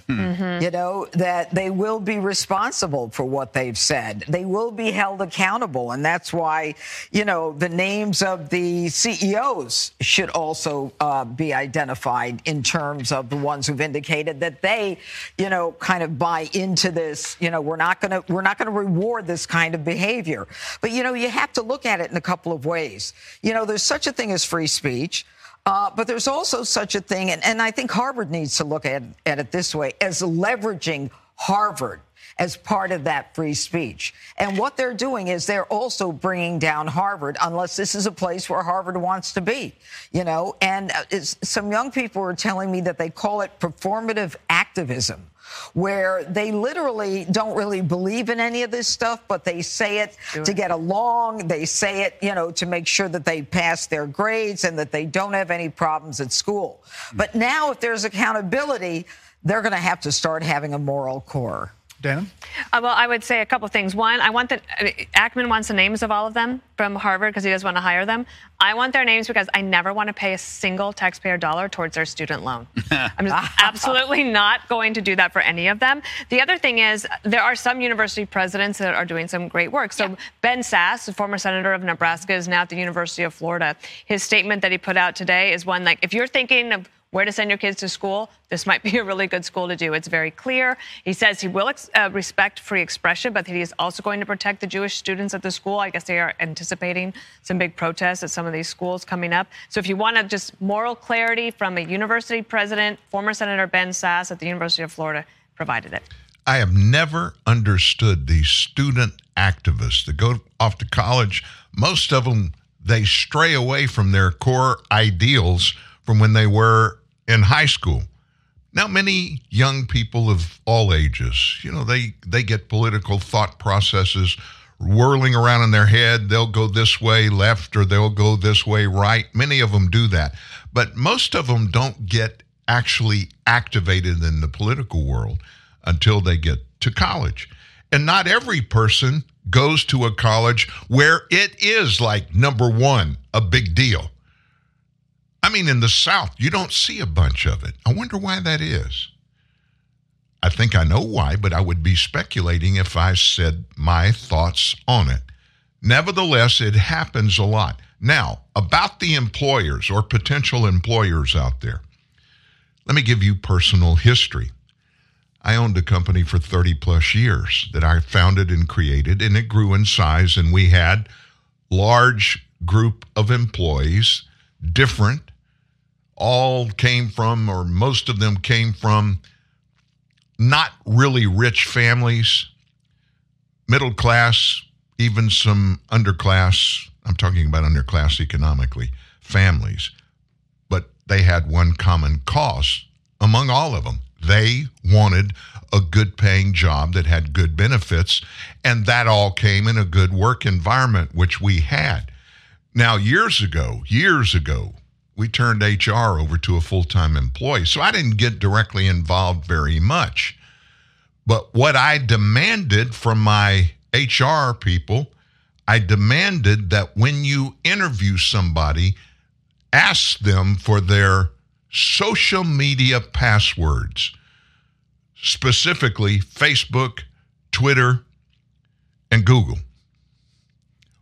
S21: You know, that they will be responsible for what they've said. They will be held accountable. And that's why, you know, the names of the CEOs should also uh, be identified in terms of the ones who've indicated that they, you know, kind of buy into this, you know, we're not going to, we're not going to reward this kind of behavior. But, you know, you have to look at it in a couple of ways. You know, there's such a thing as free speech. Uh, but there's also such a thing, and, and I think Harvard needs to look at, at it this way as leveraging Harvard as part of that free speech. And what they're doing is they're also bringing down Harvard, unless this is a place where Harvard wants to be, you know. And uh, some young people are telling me that they call it performative activism where they literally don't really believe in any of this stuff, but they say it to get along. They say it, you know, to make sure that they pass their grades and that they don't have any problems at school. Hmm. But now, if there's accountability, they're going to have to start having a moral core.
S18: Dana?
S22: Uh, well, I would say a couple things. One, I want the I mean, Ackman wants the names of all of them from Harvard because he does want to hire them. I want their names because I never want to pay a single taxpayer dollar towards their student loan. I'm just absolutely not going to do that for any of them. The other thing is there are some university presidents that are doing some great work. So Ben Sasse, the former senator of Nebraska, is now at the University of Florida. His statement that he put out today is one like if you're thinking of where to send your kids to school, this might be a really good school to do. It's very clear. He says he will ex- uh, respect free expression, but he is also going to protect the Jewish students at the school. I guess they are anticipating some big protests at some of these schools coming up. So if you want to just moral clarity from a university president, former Senator Ben Sasse at the University of Florida provided it.
S2: I have never understood these student activists that go off to college. Most of them, they stray away from their core ideals from when they were in high school. Now, many young people of all ages, you know, they, they get political thought processes whirling around in their head. They'll go this way left or they'll go this way right. Many of them do that. But most of them don't get actually activated in the political world until they get to college. And not every person goes to a college where it is like number one, a big deal. I mean, in the South, you don't see a bunch of it. I wonder why that is. I think I know why, but I would be speculating if I said my thoughts on it. Nevertheless, it happens a lot. Now, about the employers or potential employers out there, let me give you personal history. I owned a company for 30 plus years that I founded and created, and it grew in size, and we had large group of employees, different, all came from, or most of them came from not really rich families, middle class, even some underclass, I'm talking about underclass economically, families. But they had one common cause among all of them. They wanted a good paying job that had good benefits, and that all came in a good work environment, which we had. Now, years ago, years ago, we turned HR over to a full time employee. So I didn't get directly involved very much. But what I demanded from my HR people, I demanded that when you interview somebody, ask them for their social media passwords, specifically Facebook, Twitter, and Google.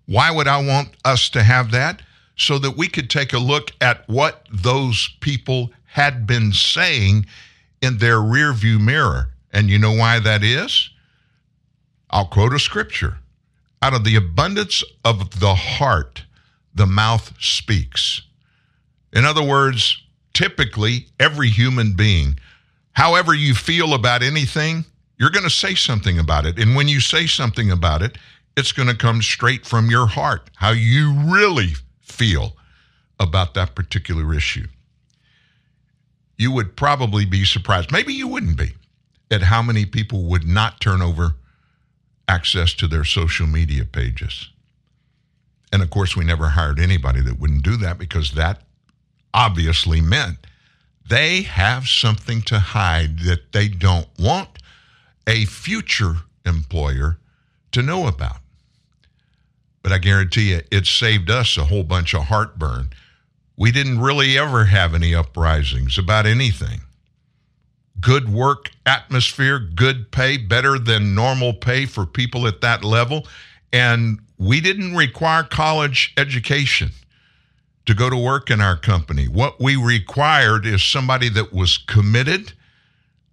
S2: Why would I want us to have that? So that we could take a look at what those people had been saying in their rearview mirror. And you know why that is? I'll quote a scripture. Out of the abundance of the heart, the mouth speaks. In other words, typically, every human being, however you feel about anything, you're going to say something about it. And when you say something about it, it's going to come straight from your heart, how you really feel about that particular issue. You would probably be surprised, maybe you wouldn't be, at how many people would not turn over access to their social media pages. And of course, we never hired anybody that wouldn't do that because that obviously meant they have something to hide that they don't want a future employer to know about. But I guarantee you, it saved us a whole bunch of heartburn. We didn't really ever have any uprisings about anything. Good work atmosphere, good pay, better than normal pay for people at that level. And we didn't require college education to go to work in our company. What we required is somebody that was committed,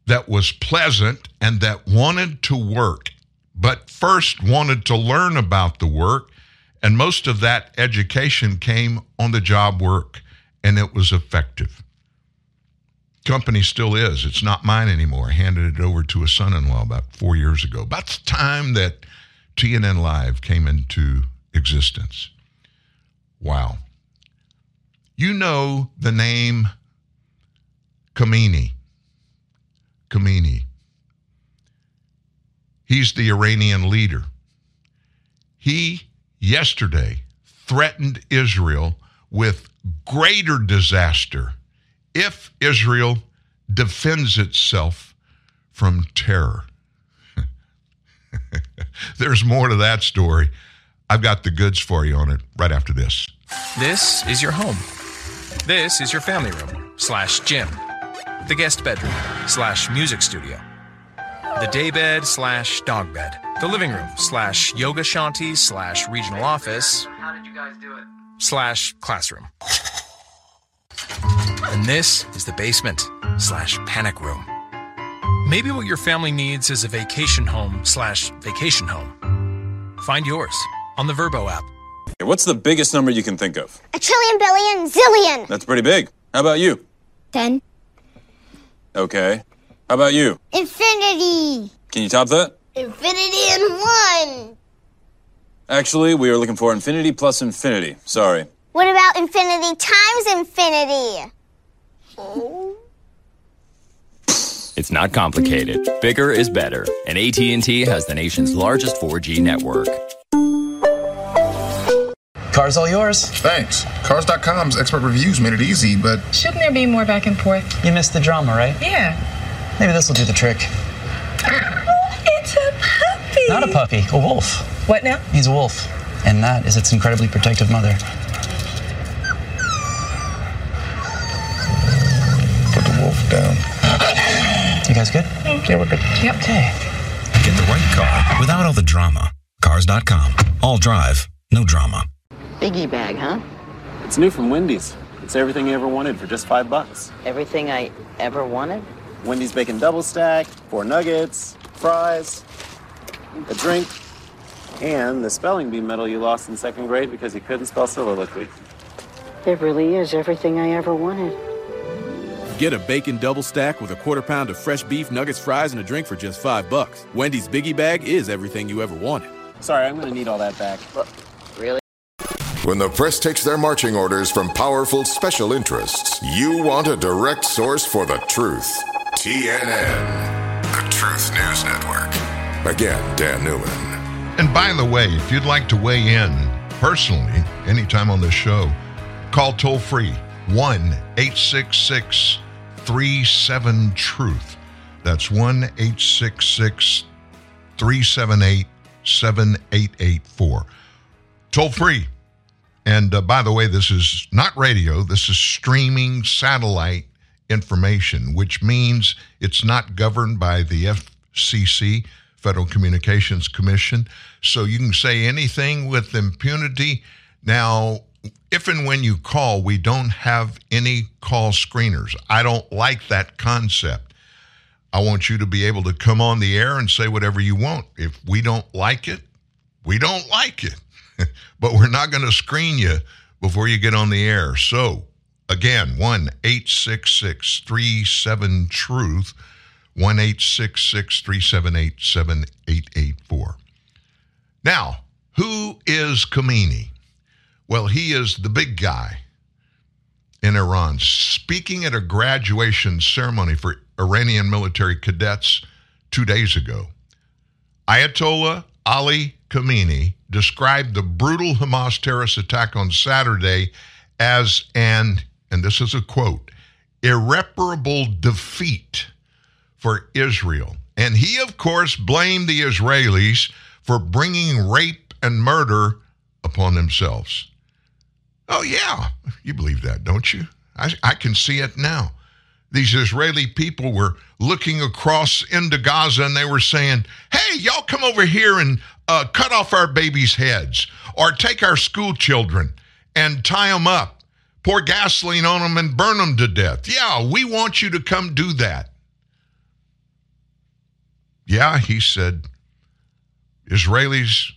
S2: that was pleasant, and that wanted to work, but first wanted to learn about the work. And most of that education came on the job work, and it was effective. Company still is. It's not mine anymore. I handed it over to a son in law about four years ago. About the time that TNN Live came into existence. Wow. You know the name Khamenei. Khamenei. He's the Iranian leader. He yesterday threatened Israel with greater disaster if Israel defends itself from terror. There's more to that story. I've got the goods for you on it right after this.
S23: This is your home. This is your family room slash gym, the guest bedroom slash music studio, the daybed slash dog bed, the living room slash yoga shanty slash regional office.
S24: How did you guys do it?
S23: Slash classroom. And this is the basement slash panic room. Maybe what your family needs is a vacation home slash vacation home. Find yours on the Vrbo app.
S25: What's the biggest number you can think of?
S10: A trillion, billion, zillion.
S25: That's pretty big. How about you?
S10: Ten.
S25: Okay. How about you?
S10: Infinity.
S25: Can you top that?
S10: Infinity in one.
S25: Actually, we are looking for infinity plus infinity. Sorry.
S10: What about infinity times infinity? Oh.
S24: It's not complicated. Bigger is better, and AT&T has the nation's largest 4G network.
S26: Car's all yours.
S27: Thanks. Cars.com's expert reviews made it easy, but
S28: Shouldn't there be more back and forth?
S26: You missed the drama, right?
S28: Yeah.
S26: Maybe this will do the trick.
S28: It's a puppy.
S26: Not a puppy, a wolf.
S28: What now?
S26: He's a wolf, and that is its incredibly protective mother.
S27: put the wolf down.
S26: You guys good?
S27: Yeah, we're good.
S28: Yep.
S26: Okay.
S29: Get the right car without all the drama. Cars.com. All drive, no drama.
S30: Biggie bag, huh?
S31: It's new from Wendy's. It's everything you ever wanted for just five bucks.
S30: Everything I ever wanted?
S31: Wendy's bacon double stack, four nuggets, fries, a drink, and the spelling bee medal you lost in second grade because you couldn't spell soliloquy.
S30: It really is everything I ever wanted.
S32: Get a bacon double stack with a quarter pound of fresh beef, nuggets, fries, and a drink for just five bucks. Wendy's Biggie Bag is everything you ever wanted.
S31: Sorry, I'm gonna need all that back.
S30: Really?
S1: When the press takes their marching orders from powerful special interests, you want a direct source for the truth. TNN, the Truth News Network. Again, Dan Newman.
S2: And by the way, if you'd like to weigh in personally anytime on this show, call toll free 1 866 37 Truth. That's 1 866 378 7884. Toll free. And uh, by the way, this is not radio, this is streaming satellite information, which means it's not governed by the FCC, Federal Communications Commission. So you can say anything with impunity. Now, if and when you call, we don't have any call screeners. I don't like that concept. I want you to be able to come on the air and say whatever you want. If we don't like it, we don't like it. but we're not going to screen you before you get on the air. So, again, 1 866 37 Truth, 1 866 378 7884. Now, who is Khomeini? Well, he is the big guy in Iran, speaking at a graduation ceremony for Iranian military cadets two days ago. Ayatollah Ali Khamenei described the brutal Hamas terrorist attack on Saturday as an, and this is a quote, irreparable defeat for Israel. And he, of course, blamed the Israelis for bringing rape and murder upon themselves. Oh, yeah, you believe that, don't you? I, I can see it now. These Israeli people were looking across into Gaza and they were saying, hey, y'all come over here and uh, cut off our babies' heads or take our school children and tie them up, pour gasoline on them and burn them to death. Yeah, we want you to come do that. Yeah, he said, Israelis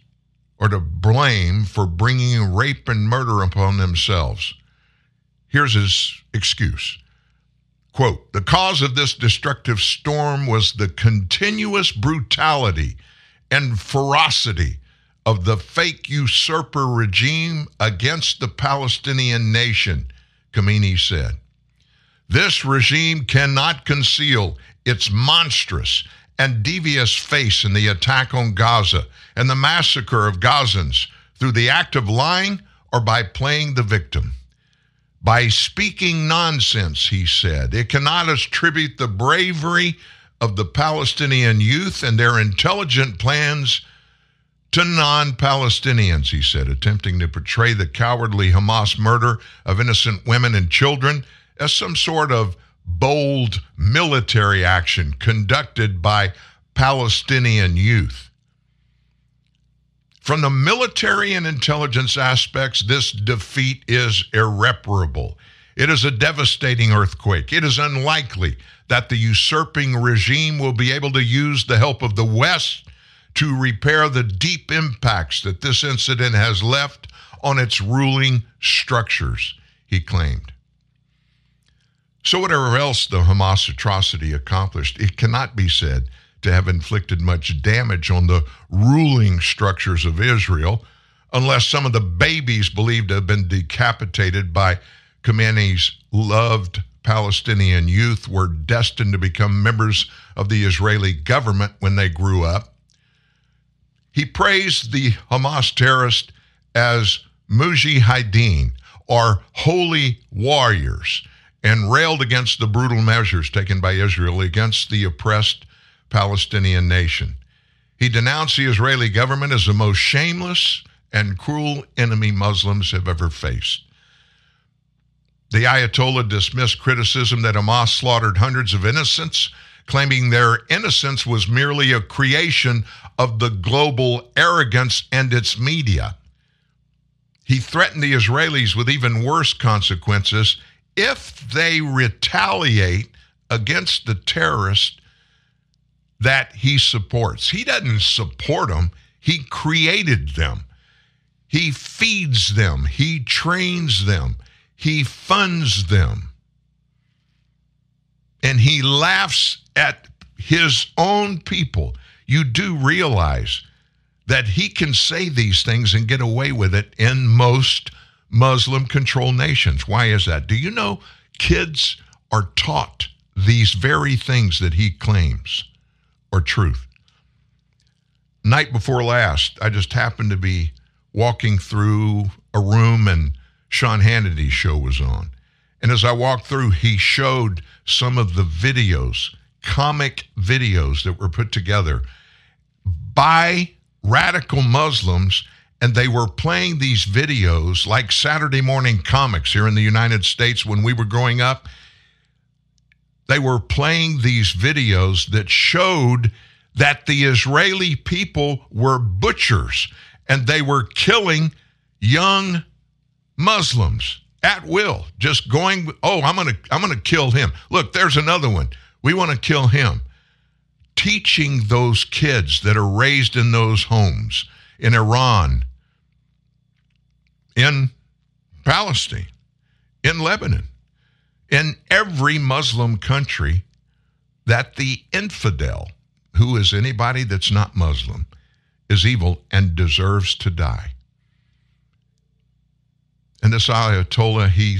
S2: are to blame for bringing rape and murder upon themselves. Here's his excuse. Quote, the cause of this destructive storm was the continuous brutality and ferocity of the fake usurper regime against the Palestinian nation, Khomeini said. This regime cannot conceal its monstrous and devious face in the attack on Gaza and the massacre of Gazans through the act of lying or by playing the victim. By speaking nonsense, he said, it cannot attribute the bravery of the Palestinian youth and their intelligent plans to non Palestinians, he said, attempting to portray the cowardly Hamas murder of innocent women and children as some sort of bold military action conducted by Palestinian youth. From the military and intelligence aspects, this defeat is irreparable. It is a devastating earthquake. It is unlikely that the usurping regime will be able to use the help of the West to repair the deep impacts that this incident has left on its ruling structures, he claimed. So, whatever else the Hamas atrocity accomplished, it cannot be said to have inflicted much damage on the ruling structures of Israel, unless some of the babies believed to have been decapitated by Khamenei's loved Palestinian youth were destined to become members of the Israeli government when they grew up. He praised the Hamas terrorists as mujahideen, or holy warriors, and railed against the brutal measures taken by Israel against the oppressed Palestinian nation. He denounced the Israeli government as the most shameless and cruel enemy Muslims have ever faced. The Ayatollah dismissed criticism that Hamas slaughtered hundreds of innocents, claiming their innocence was merely a creation of the global arrogance and its media. He threatened the Israelis with even worse consequences if they retaliate against the terrorists that he supports. He doesn't support them, he created them. He feeds them, he trains them, he funds them. And he laughs at his own people. You do realize that he can say these things and get away with it in most Muslim controlled nations. Why is that? Do you know kids are taught these very things that he claims are truth? Night before last, I just happened to be walking through a room and Sean Hannity's show was on. And as I walked through, he showed some of the videos, comic videos that were put together by radical Muslims. And they were playing these videos like Saturday morning comics here in the United States when we were growing up. They were playing these videos that showed that the Israeli people were butchers and they were killing young Muslims at will, just going, "Oh, I'm going to I'm going to kill him." Look, there's another one. We want to kill him. Teaching those kids that are raised in those homes in Iran, in Palestine, in Lebanon, in every Muslim country that the infidel, who is anybody that's not Muslim, is evil and deserves to die. And this Ayatollah, he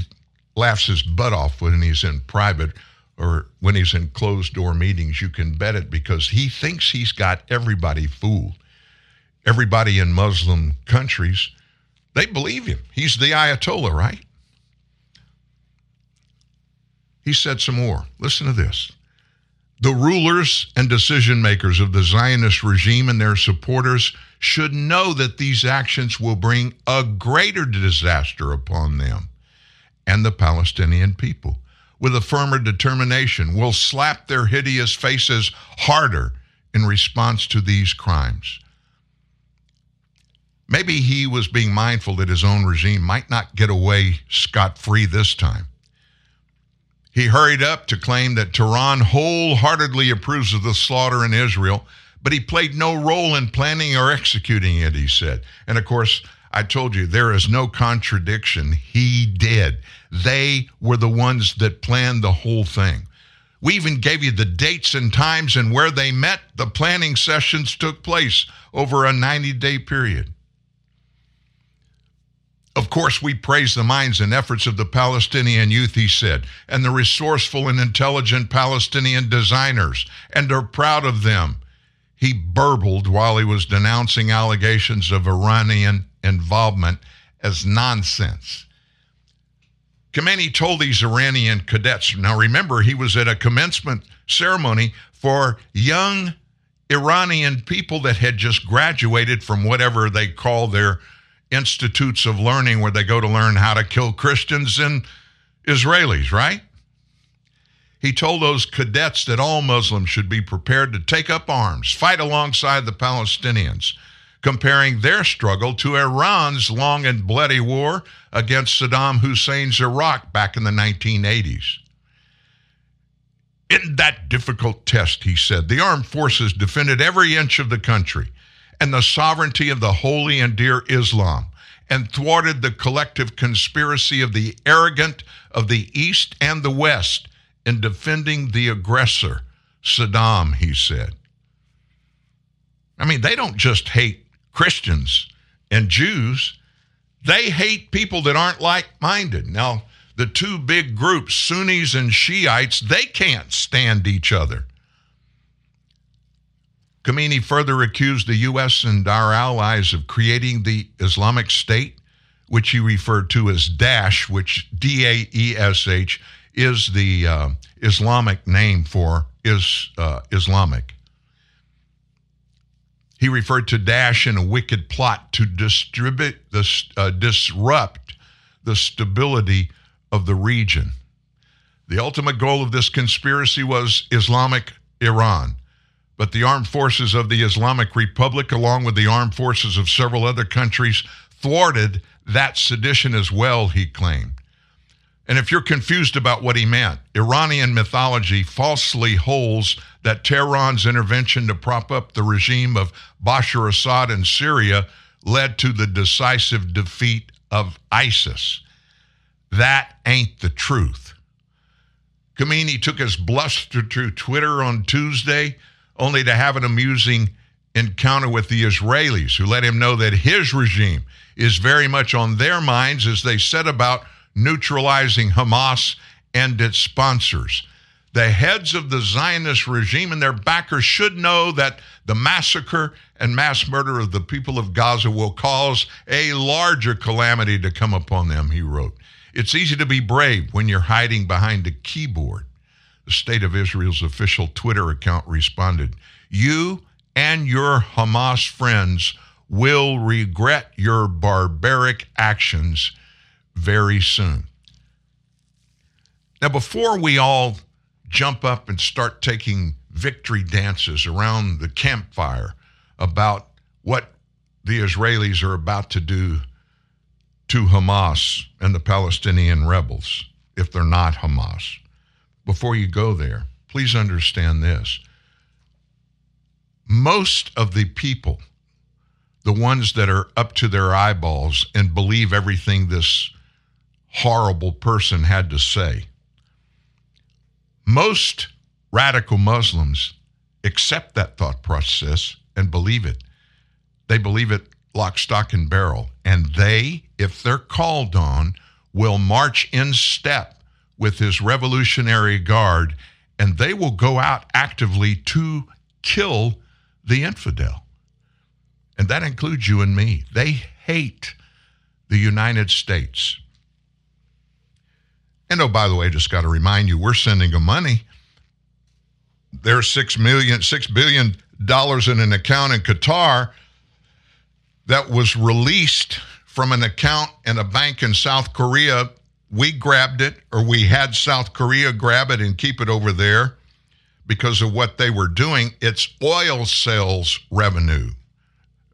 S2: laughs his butt off when he's in private or when he's in closed door meetings. You can bet it because he thinks he's got everybody fooled. Everybody in Muslim countries, they believe him. He's the Ayatollah, right? He said some more. Listen to this. The rulers and decision makers of the Zionist regime and their supporters should know that these actions will bring a greater disaster upon them and the Palestinian people. With a firmer determination, will slap their hideous faces harder in response to these crimes. Maybe he was being mindful that his own regime might not get away scot free this time. He hurried up to claim that Tehran wholeheartedly approves of the slaughter in Israel, but he played no role in planning or executing it, he said. And of course, I told you there is no contradiction. He did. They were the ones that planned the whole thing. We even gave you the dates and times and where they met. The planning sessions took place over a 90 day period. Of course, we praise the minds and efforts of the Palestinian youth, he said, and the resourceful and intelligent Palestinian designers, and are proud of them. He burbled while he was denouncing allegations of Iranian involvement as nonsense. Khamenei told these Iranian cadets, now remember, he was at a commencement ceremony for young Iranian people that had just graduated from whatever they call their institutes of learning where they go to learn how to kill Christians and Israelis, right? He told those cadets that all Muslims should be prepared to take up arms, fight alongside the Palestinians, comparing their struggle to Iran's long and bloody war against Saddam Hussein's Iraq back in the 1980s. In that difficult test, he said, the armed forces defended every inch of the country and the sovereignty of the holy and dear Islam and thwarted the collective conspiracy of the arrogant of the East and the West in defending the aggressor, Saddam, he said. I mean, they don't just hate Christians and Jews, they hate people that aren't like minded. Now, the two big groups, Sunnis and Shiites, they can't stand each other. Khomeini further accused the U.S. and our allies of creating the Islamic State, which he referred to as Daesh, which D A E S H is the uh, Islamic name for is uh, Islamic. He referred to Daesh in a wicked plot to distribute the, uh, disrupt the stability of the region. The ultimate goal of this conspiracy was Islamic Iran. But the armed forces of the Islamic Republic, along with the armed forces of several other countries, thwarted that sedition as well, he claimed. And if you're confused about what he meant, Iranian mythology falsely holds that Tehran's intervention to prop up the regime of Bashar Assad in Syria led to the decisive defeat of ISIS. That ain't the truth. Khomeini took his bluster to Twitter on Tuesday only to have an amusing encounter with the Israelis, who let him know that his regime is very much on their minds as they set about neutralizing Hamas and its sponsors. The heads of the Zionist regime and their backers should know that the massacre and mass murder of the people of Gaza will cause a larger calamity to come upon them, he wrote. It's easy to be brave when you're hiding behind a keyboard. The State of Israel's official Twitter account responded, You and your Hamas friends will regret your barbaric actions very soon. Now, before we all jump up and start taking victory dances around the campfire about what the Israelis are about to do to Hamas and the Palestinian rebels, if they're not Hamas, before you go there, please understand this. Most of the people, the ones that are up to their eyeballs and believe everything this horrible person had to say, most radical Muslims accept that thought process and believe it. They believe it lock, stock, and barrel. And they, if they're called on, will march in step with his Revolutionary Guard and they will go out actively to kill the infidel. And that includes you and me. They hate the United States. And oh, by the way, just got to remind you, we're sending them money. There's six million, six billion dollars in an account in Qatar that was released from an account in a bank in South Korea. We grabbed it, or we had South Korea grab it and keep it over there because of what they were doing. It's oil sales revenue.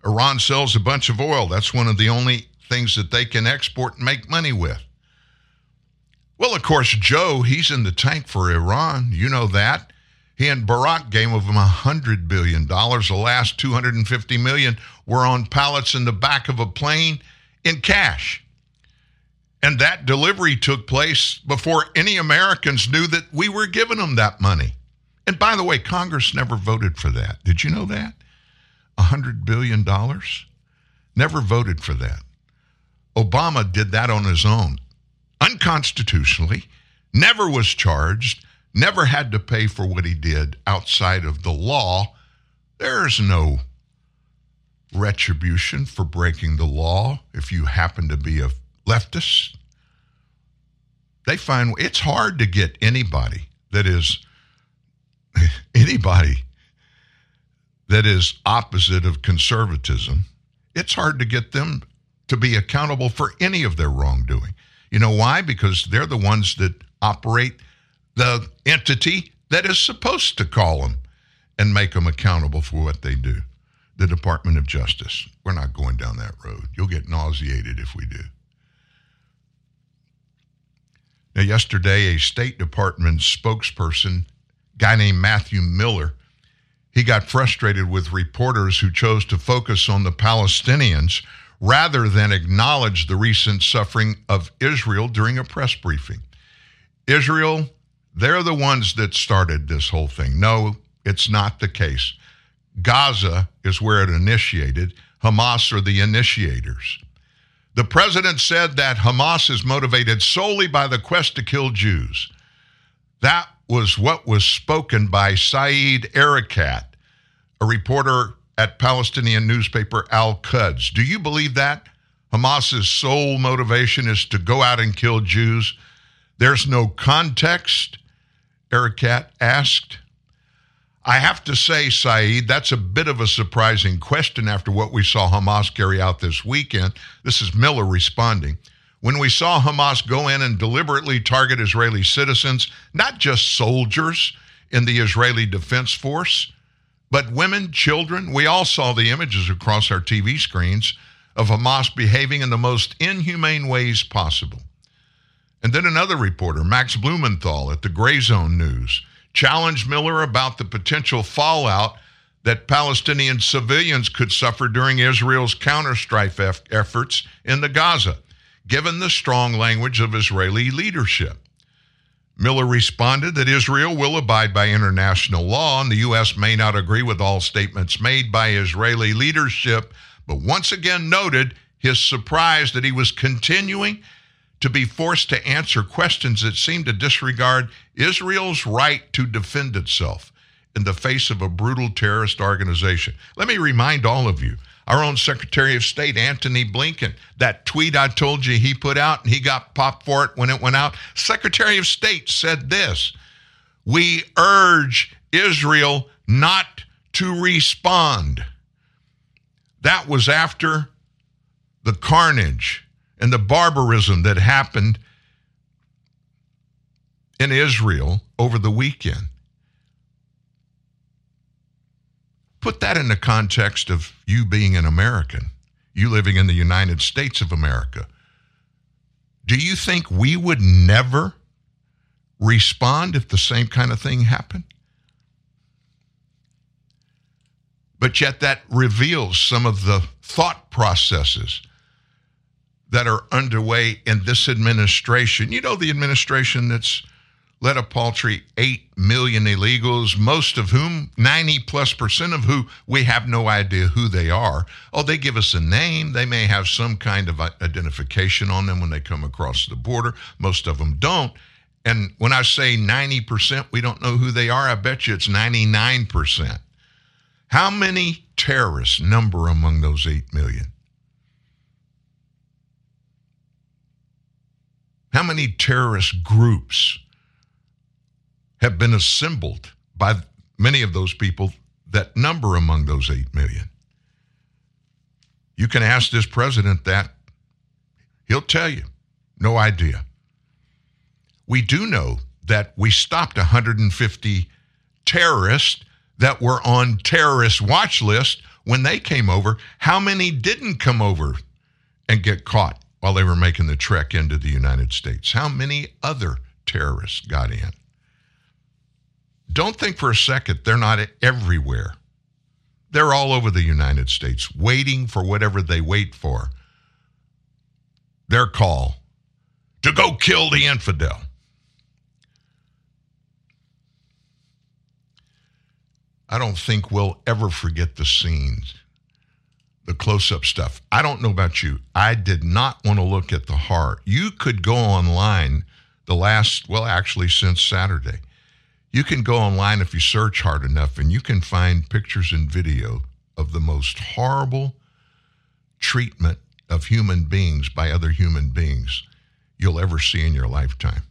S2: Iran sells a bunch of oil. That's one of the only things that they can export and make money with. Well, of course, Joe, he's in the tank for Iran. You know that. He and Barack gave him $100 billion. The last 250 million were on pallets in the back of a plane in cash. And that delivery took place before any Americans knew that we were giving them that money. And by the way, Congress never voted for that. Did you know that? $100 billion? Never voted for that. Obama did that on his own unconstitutionally, never was charged, never had to pay for what he did outside of the law. There's no retribution for breaking the law if you happen to be a leftist. They find it's hard to get anybody that is anybody that is opposite of conservatism. It's hard to get them to be accountable for any of their wrongdoing. You know why? Because they're the ones that operate the entity that is supposed to call them and make them accountable for what they do. the Department of Justice. We're not going down that road. You'll get nauseated if we do. Now, yesterday, a State Department spokesperson, guy named Matthew Miller, he got frustrated with reporters who chose to focus on the Palestinians rather than acknowledge the recent suffering of Israel during a press briefing. Israel, they're the ones that started this whole thing. No, it's not the case. Gaza is where it initiated. Hamas are the initiators. The president said that Hamas is motivated solely by the quest to kill Jews. That was what was spoken by Said Arikat, a reporter at Palestinian newspaper Al Quds. Do you believe that? Hamas's sole motivation is to go out and kill Jews. There's no context, Arikat asked. I have to say, Said, that's a bit of a surprising question after what we saw Hamas carry out this weekend. This is Miller responding. When we saw Hamas go in and deliberately target Israeli citizens, not just soldiers in the Israeli Defense Force, but women, children, we all saw the images across our TV screens of Hamas behaving in the most inhumane ways possible. And then another reporter, Max Blumenthal at the Gray Zone News, challenged Miller about the potential fallout that Palestinian civilians could suffer during Israel's counterstrike eff- efforts in the Gaza, given the strong language of Israeli leadership. Miller responded that Israel will abide by international law and the U.S. may not agree with all statements made by Israeli leadership, but once again noted his surprise that he was continuing to be forced to answer questions that seem to disregard Israel's right to defend itself in the face of a brutal terrorist organization. Let me remind all of you our own Secretary of State, Antony Blinken, that tweet I told you he put out and he got popped for it when it went out. Secretary of State said this We urge Israel not to respond. That was after the carnage and the barbarism that happened in Israel over the weekend. Put that in the context of you being an American, you living in the United States of America. Do you think we would never respond if the same kind of thing happened? But yet, that reveals some of the thought processes that are underway in this administration. You know, the administration that's led a paltry 8 million illegals, most of whom, 90 plus percent of who we have no idea who they are. Oh, they give us a name. They may have some kind of identification on them when they come across the border. Most of them don't. And when I say 90% we don't know who they are, I bet you it's 99%. How many terrorists number among those 8 million? How many terrorist groups have been assembled by many of those people that number among those 8 million? You can ask this president that. He'll tell you. No idea. We do know that we stopped 150 terrorists that were on terrorist watch list when they came over. How many didn't come over and get caught while they were making the trek into the United States? How many other terrorists got in? Don't think for a second they're not everywhere. They're all over the United States waiting for whatever they wait for their call to go kill the infidel. I don't think we'll ever forget the scenes, the close up stuff. I don't know about you. I did not want to look at the heart. You could go online the last, well, actually, since Saturday. You can go online if you search hard enough and you can find pictures and video of the most horrible treatment of human beings by other human beings you'll ever see in your lifetime.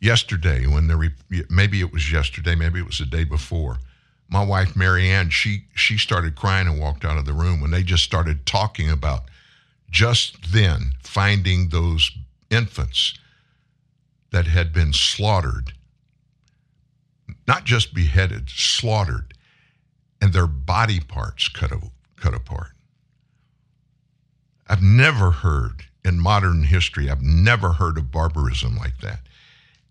S2: Yesterday, when the re- maybe it was yesterday, maybe it was the day before, my wife Marianne, she she started crying and walked out of the room when they just started talking about just then finding those infants that had been slaughtered, not just beheaded, slaughtered. and their body parts cut, cut apart. I've never heard in modern history, I've never heard of barbarism like that.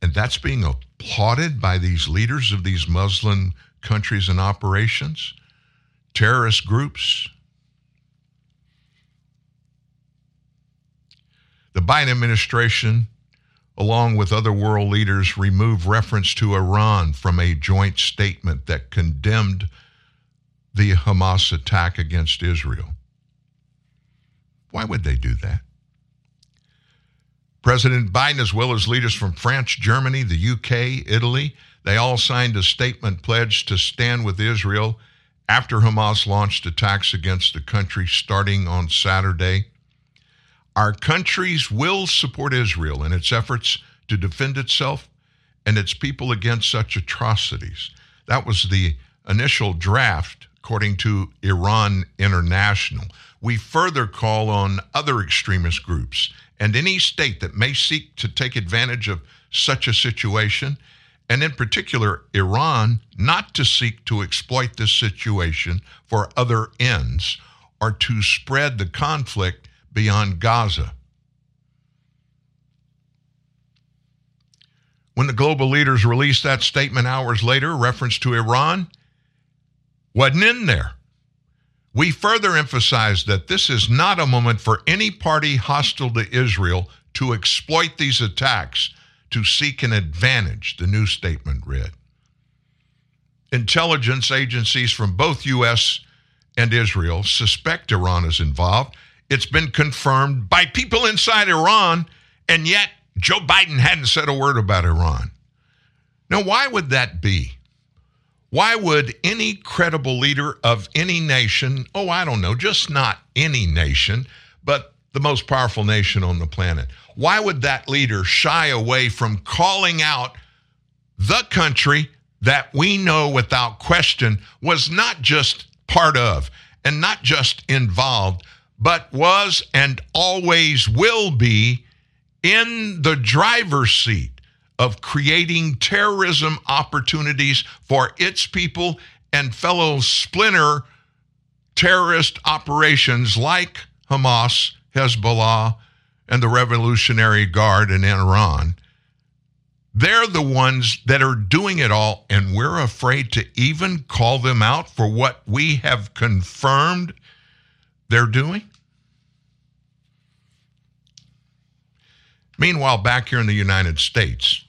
S2: And that's being applauded by these leaders of these Muslim countries and operations, terrorist groups. The Biden administration, along with other world leaders, remove reference to Iran from a joint statement that condemned the Hamas attack against Israel. Why would they do that? President Biden, as well as leaders from France, Germany, the UK, Italy, they all signed a statement pledged to stand with Israel after Hamas launched attacks against the country starting on Saturday. Our countries will support Israel in its efforts to defend itself and its people against such atrocities. That was the initial draft, according to Iran International. We further call on other extremist groups and any state that may seek to take advantage of such a situation, and in particular Iran, not to seek to exploit this situation for other ends or to spread the conflict beyond Gaza. When the global leaders released that statement hours later, reference to Iran wasn't in there. We further emphasize that this is not a moment for any party hostile to Israel to exploit these attacks to seek an advantage, the new statement read. Intelligence agencies from both U.S. and Israel suspect Iran is involved. It's been confirmed by people inside Iran, and yet Joe Biden hadn't said a word about Iran. Now, why would that be? Why would any credible leader of any nation, oh, I don't know, just not any nation, but the most powerful nation on the planet, why would that leader shy away from calling out the country that we know without question was not just part of and not just involved, but was and always will be in the driver's seat of creating terrorism opportunities for its people and fellow splinter terrorist operations like Hamas, Hezbollah, and the Revolutionary Guard in Iran. They're the ones that are doing it all, and we're afraid to even call them out for what we have confirmed they're doing? Meanwhile, back here in the United States,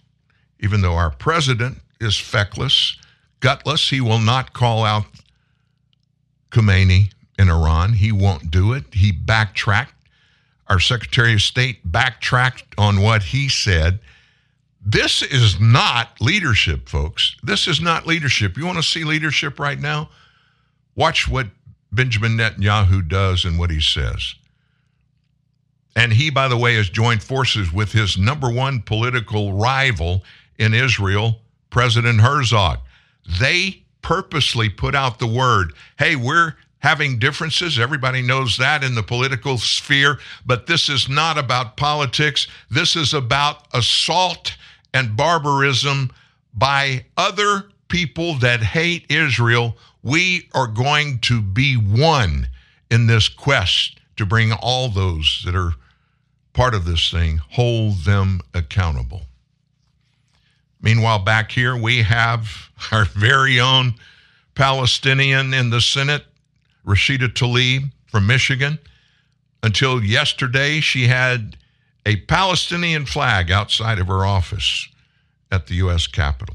S2: even though our president is feckless, gutless, he will not call out Khomeini in Iran. He won't do it. He backtracked. Our Secretary of State backtracked on what he said. This is not leadership, folks. This is not leadership. You want to see leadership right now? Watch what Benjamin Netanyahu does and what he says. And he, by the way, has joined forces with his number one political rival in Israel, President Herzog. They purposely put out the word hey, we're having differences. Everybody knows that in the political sphere, but this is not about politics. This is about assault and barbarism by other people that hate Israel. We are going to be one in this quest to bring all those that are part of this thing, hold them accountable. Meanwhile, back here, we have our very own Palestinian in the Senate, Rashida Tlaib from Michigan. Until yesterday, she had a Palestinian flag outside of her office at the U.S. Capitol.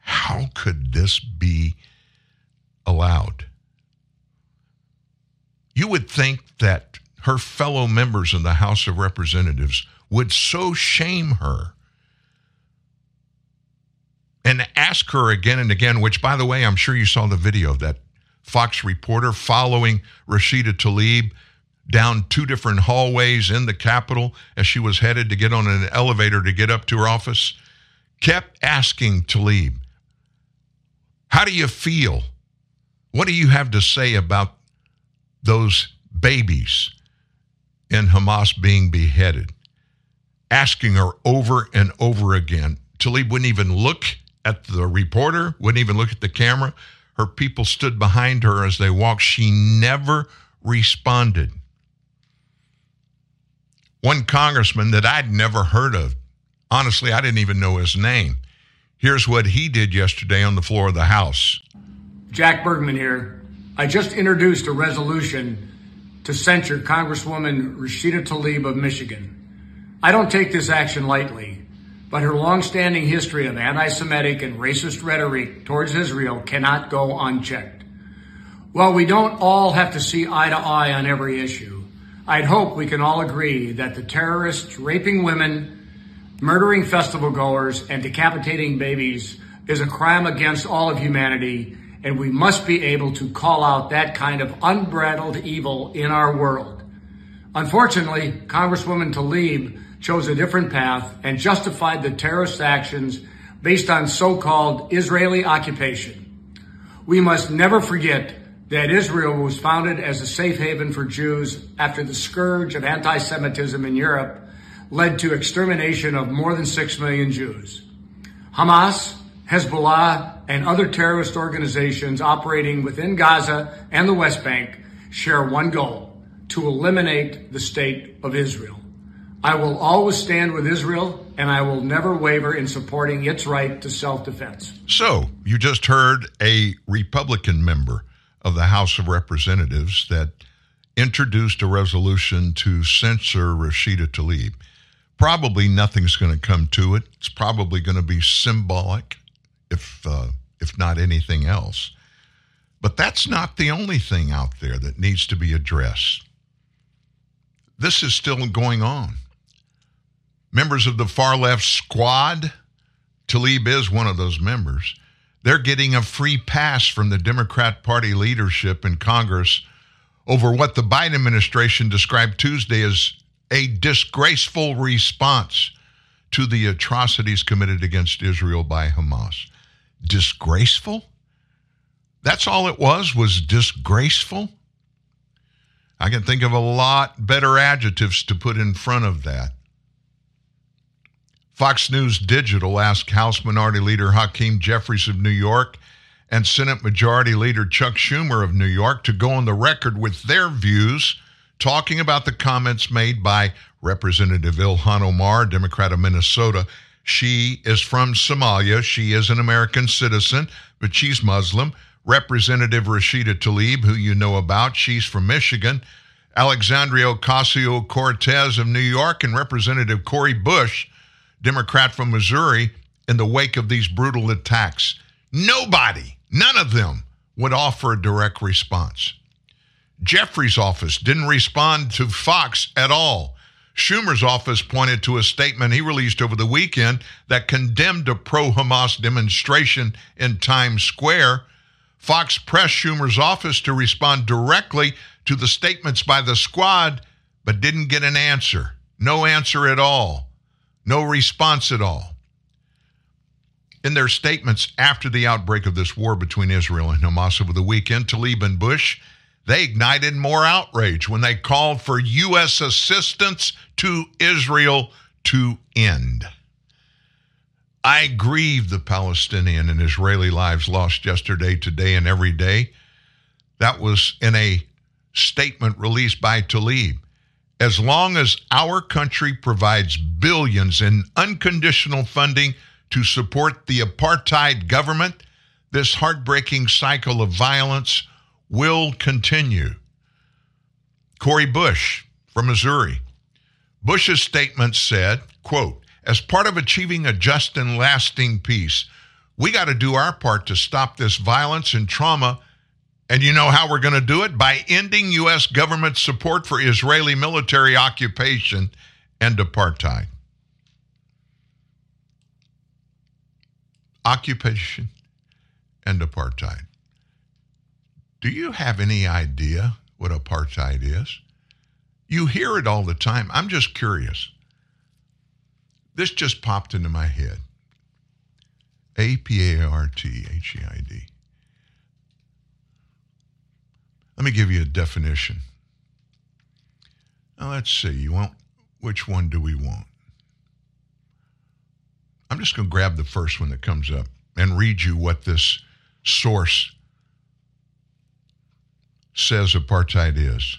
S2: How could this be allowed? You would think that her fellow members in the House of Representatives would so shame her and ask her again and again, which, by the way, I'm sure you saw the video of that Fox reporter following Rashida Tlaib down two different hallways in the Capitol as she was headed to get on an elevator to get up to her office, kept asking Tlaib, How do you feel? What do you have to say about those babies in Hamas being beheaded? Asking her over and over again. Tlaib wouldn't even look at the reporter, wouldn't even look at the camera. Her people stood behind her as they walked. She never responded. One congressman that I'd never heard of, honestly, I didn't even know his name. Here's what he did yesterday on the floor of the House.
S33: Jack Bergman here. I just introduced a resolution to censure Congresswoman Rashida Tlaib of Michigan. I don't take this action lightly, but her longstanding history of anti Semitic and racist rhetoric towards Israel cannot go unchecked. While we don't all have to see eye to eye on every issue, I'd hope we can all agree that the terrorists raping women, murdering festival goers, and decapitating babies is a crime against all of humanity, and we must be able to call out that kind of unbridled evil in our world. Unfortunately, Congresswoman Tlaib chose a different path and justified the terrorist actions based on so-called Israeli occupation. We must never forget that Israel was founded as a safe haven for Jews after the scourge of anti-Semitism in Europe led to extermination of more than 6 million Jews. Hamas, Hezbollah, and other terrorist organizations operating within Gaza and the West Bank share one goal to eliminate the state of Israel. I will always stand with Israel, and I will never waver in supporting its right to self defense.
S2: So, you just heard a Republican member of the House of Representatives that introduced a resolution to censor Rashida Tlaib. Probably nothing's going to come to it. It's probably going to be symbolic, if uh, if not anything else. But that's not the only thing out there that needs to be addressed. This is still going on. Members of the far left squad, Tlaib is one of those members, they're getting a free pass from the Democrat Party leadership in Congress over what the Biden administration described Tuesday as a disgraceful response to the atrocities committed against Israel by Hamas. Disgraceful? That's all it was, was disgraceful? I can think of a lot better adjectives to put in front of that. Fox News Digital asked House Minority Leader Hakeem Jeffries of New York and Senate Majority Leader Chuck Schumer of New York to go on the record with their views, talking about the comments made by Representative Ilhan Omar, Democrat of Minnesota. She is from Somalia. She is an American citizen, but she's Muslim. Representative Rashida Tlaib, who you know about, she's from Michigan. Alexandria Ocasio Cortez of New York, and Representative Cori Bush, Democrat from Missouri, in the wake of these brutal attacks. Nobody, none of them, would offer a direct response. Jeffries' office didn't respond to Fox at all. Schumer's office pointed to a statement he released over the weekend that condemned a pro Hamas demonstration in Times Square. Fox pressed Schumer's office to respond directly to the statements by the squad, but didn't get an answer. No answer at all. No response at all. In their statements after the outbreak of this war between Israel and Hamas over the weekend, Tlaib and Bush, they ignited more outrage when they called for U.S. assistance to Israel to end. I grieve the Palestinian and Israeli lives lost yesterday, today, and every day. That was in a statement released by Tlaib. As long as our country provides billions in unconditional funding to support the apartheid government, this heartbreaking cycle of violence will continue. Cori Bush from Missouri. Bush's statement said, quote, as part of achieving a just and lasting peace, we got to do our part to stop this violence and trauma. And you know how we're going to do it? By ending U.S. government support for Israeli military occupation and apartheid. Occupation and apartheid. Do you have any idea what apartheid is? You hear it all the time. I'm just curious. This just popped into my head. A P A R T H E I D. Let me give you a definition. Now let's see. You want which one do we want? I'm just going to grab the first one that comes up and read you what this source says apartheid is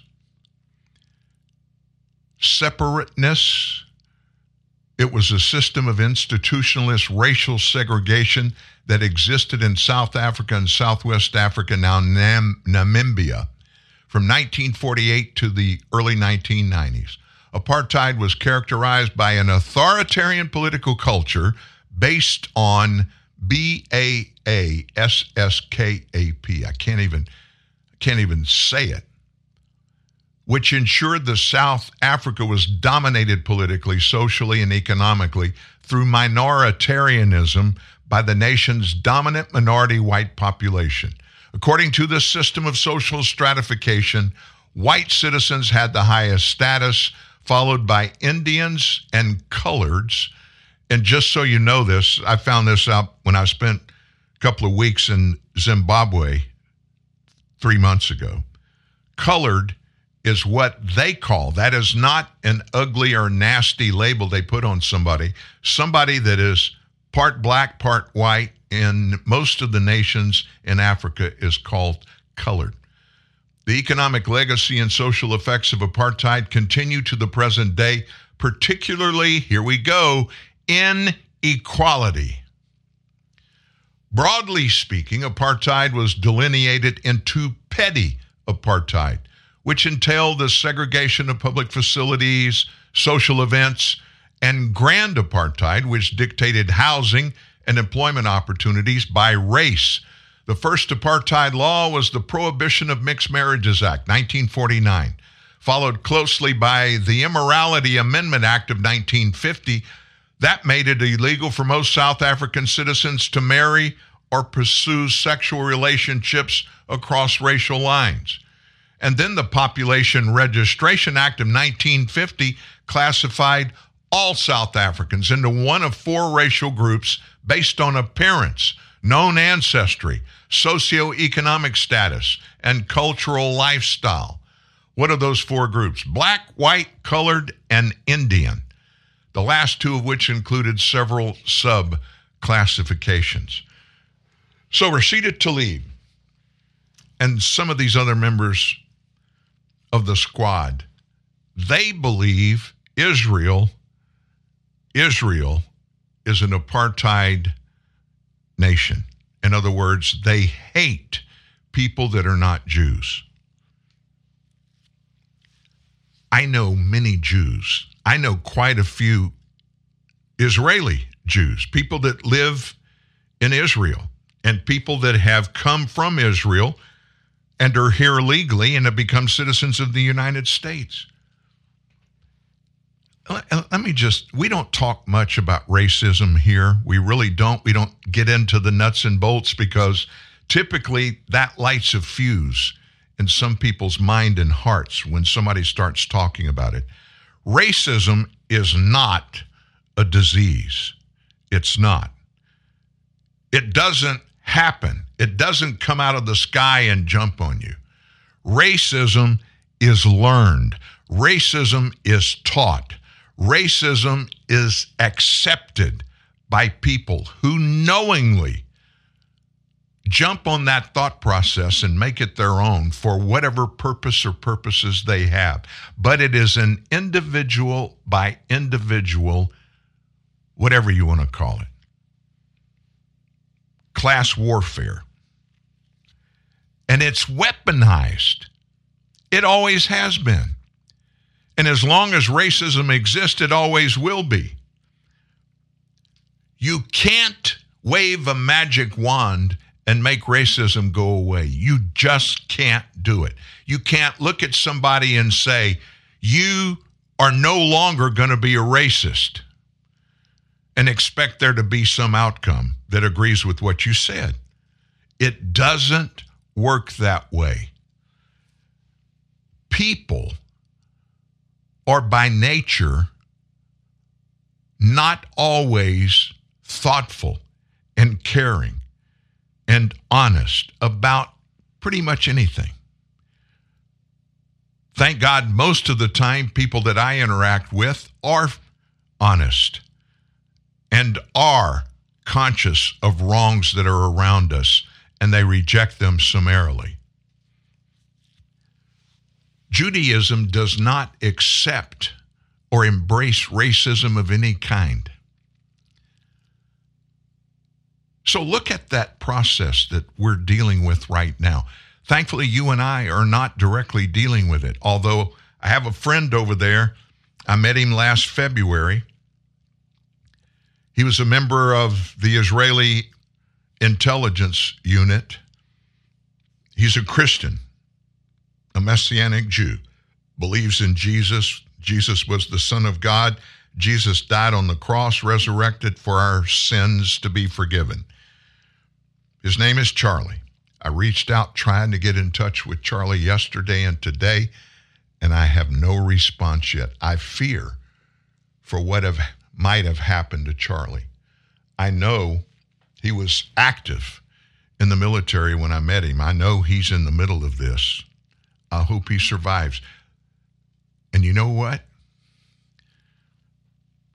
S2: separateness. It was a system of institutionalist racial segregation that existed in South Africa and Southwest Africa, now Nam- Namibia, from 1948 to the early 1990s. Apartheid was characterized by an authoritarian political culture based on B A A S S K A P. I can't even can't even say it. Which ensured the South Africa was dominated politically, socially, and economically through minoritarianism by the nation's dominant minority white population. According to this system of social stratification, white citizens had the highest status, followed by Indians and coloreds. And just so you know this, I found this out when I spent a couple of weeks in Zimbabwe three months ago. Colored is what they call that is not an ugly or nasty label they put on somebody. Somebody that is part black, part white in most of the nations in Africa is called colored. The economic legacy and social effects of apartheid continue to the present day, particularly, here we go, inequality. Broadly speaking, apartheid was delineated into petty apartheid, which entailed the segregation of public facilities, social events, and grand apartheid, which dictated housing and employment opportunities by race. The first apartheid law was the Prohibition of Mixed Marriages Act, 1949, followed closely by the Immorality Amendment Act of 1950. That made it illegal for most South African citizens to marry or pursue sexual relationships across racial lines. And then the Population Registration Act of 1950 classified all South Africans into one of four racial groups based on appearance, known ancestry, socioeconomic status, and cultural lifestyle. What are those four groups? Black, white, colored, and Indian. The last two of which included several sub classifications. So Rashida Tlaib and some of these other members of the squad, they believe Israel Israel is an apartheid nation. In other words, they hate people that are not Jews. I know many Jews. I know quite a few Israeli Jews, people that live in Israel, and people that have come from Israel and are here legally and have become citizens of the United States. Let me just we don't talk much about racism here. We really don't. We don't get into the nuts and bolts because typically that lights a fuse in some people's mind and hearts when somebody starts talking about it racism is not a disease. It's not. It doesn't happen. It doesn't come out of the sky and jump on you. Racism is learned. Racism is taught. Racism is accepted by people who knowingly jump on that thought process and make it their own for whatever purpose or purposes they have. But it is an individual by individual, whatever you want to call it, class warfare. And it's weaponized. It always has been. And as long as racism exists, it always will be. You can't wave a magic wand and make racism go away. You just can't do it. You can't look at somebody and say, You are no longer going to be a racist and expect there to be some outcome that agrees with what you said. It doesn't work that way. People are by nature not always thoughtful and caring and honest about pretty much anything. Thank God, most of the time, people that I interact with are honest and are conscious of wrongs that are around us and they reject them summarily. Judaism does not accept or embrace racism of any kind. So look at that process that we're dealing with right now. Thankfully, you and I are not directly dealing with it, although I have a friend over there. I met him last February. He was a member of the Israeli intelligence unit. He's a Christian, a Messianic Jew, believes in Jesus. Jesus was the Son of God. Jesus died on the cross, resurrected for our sins to be forgiven. His name is Charlie. I reached out trying to get in touch with Charlie yesterday and today, and I have no response yet. I fear for what have, might have happened to Charlie. I know he was active in the military when I met him. I know he's in the middle of this. I hope he survives. And you know what?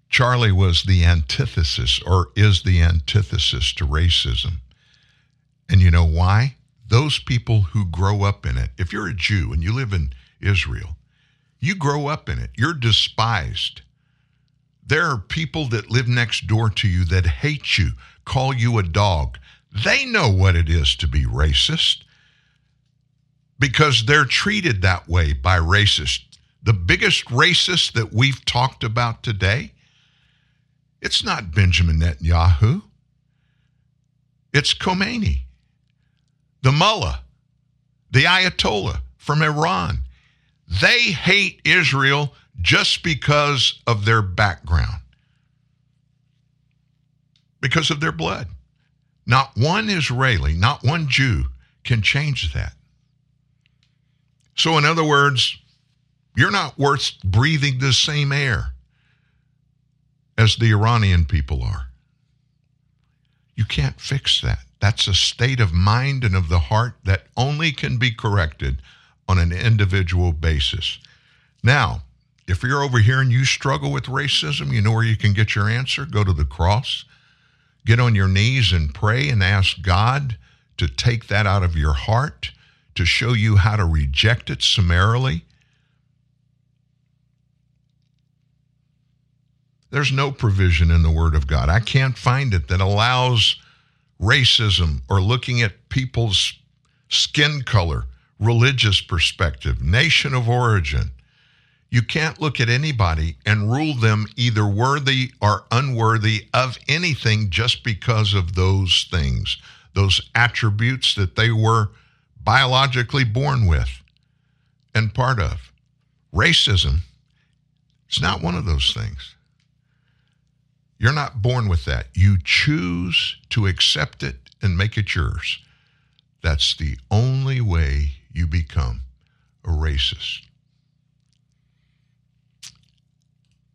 S2: Charlie was the antithesis or is the antithesis to racism. And you know why? Those people who grow up in it, if you're a Jew and you live in Israel, you grow up in it, you're despised. There are people that live next door to you that hate you, call you a dog. They know what it is to be racist because they're treated that way by racists. The biggest racist that we've talked about today, it's not Benjamin Netanyahu. It's Khomeini, the mullah, the Ayatollah from Iran. They hate Israel just because of their background, because of their blood. Not one Israeli, not one Jew can change that. So, in other words, you're not worth breathing the same air as the Iranian people are. You can't fix that. That's a state of mind and of the heart that only can be corrected on an individual basis. Now, if you're over here and you struggle with racism, you know where you can get your answer? Go to the cross, get on your knees and pray and ask God to take that out of your heart, to show you how to reject it summarily. There's no provision in the Word of God. I can't find it that allows racism or looking at people's skin color, religious perspective, nation of origin. You can't look at anybody and rule them either worthy or unworthy of anything just because of those things, those attributes that they were biologically born with and part of. Racism, it's not one of those things. You're not born with that. You choose to accept it and make it yours. That's the only way you become a racist.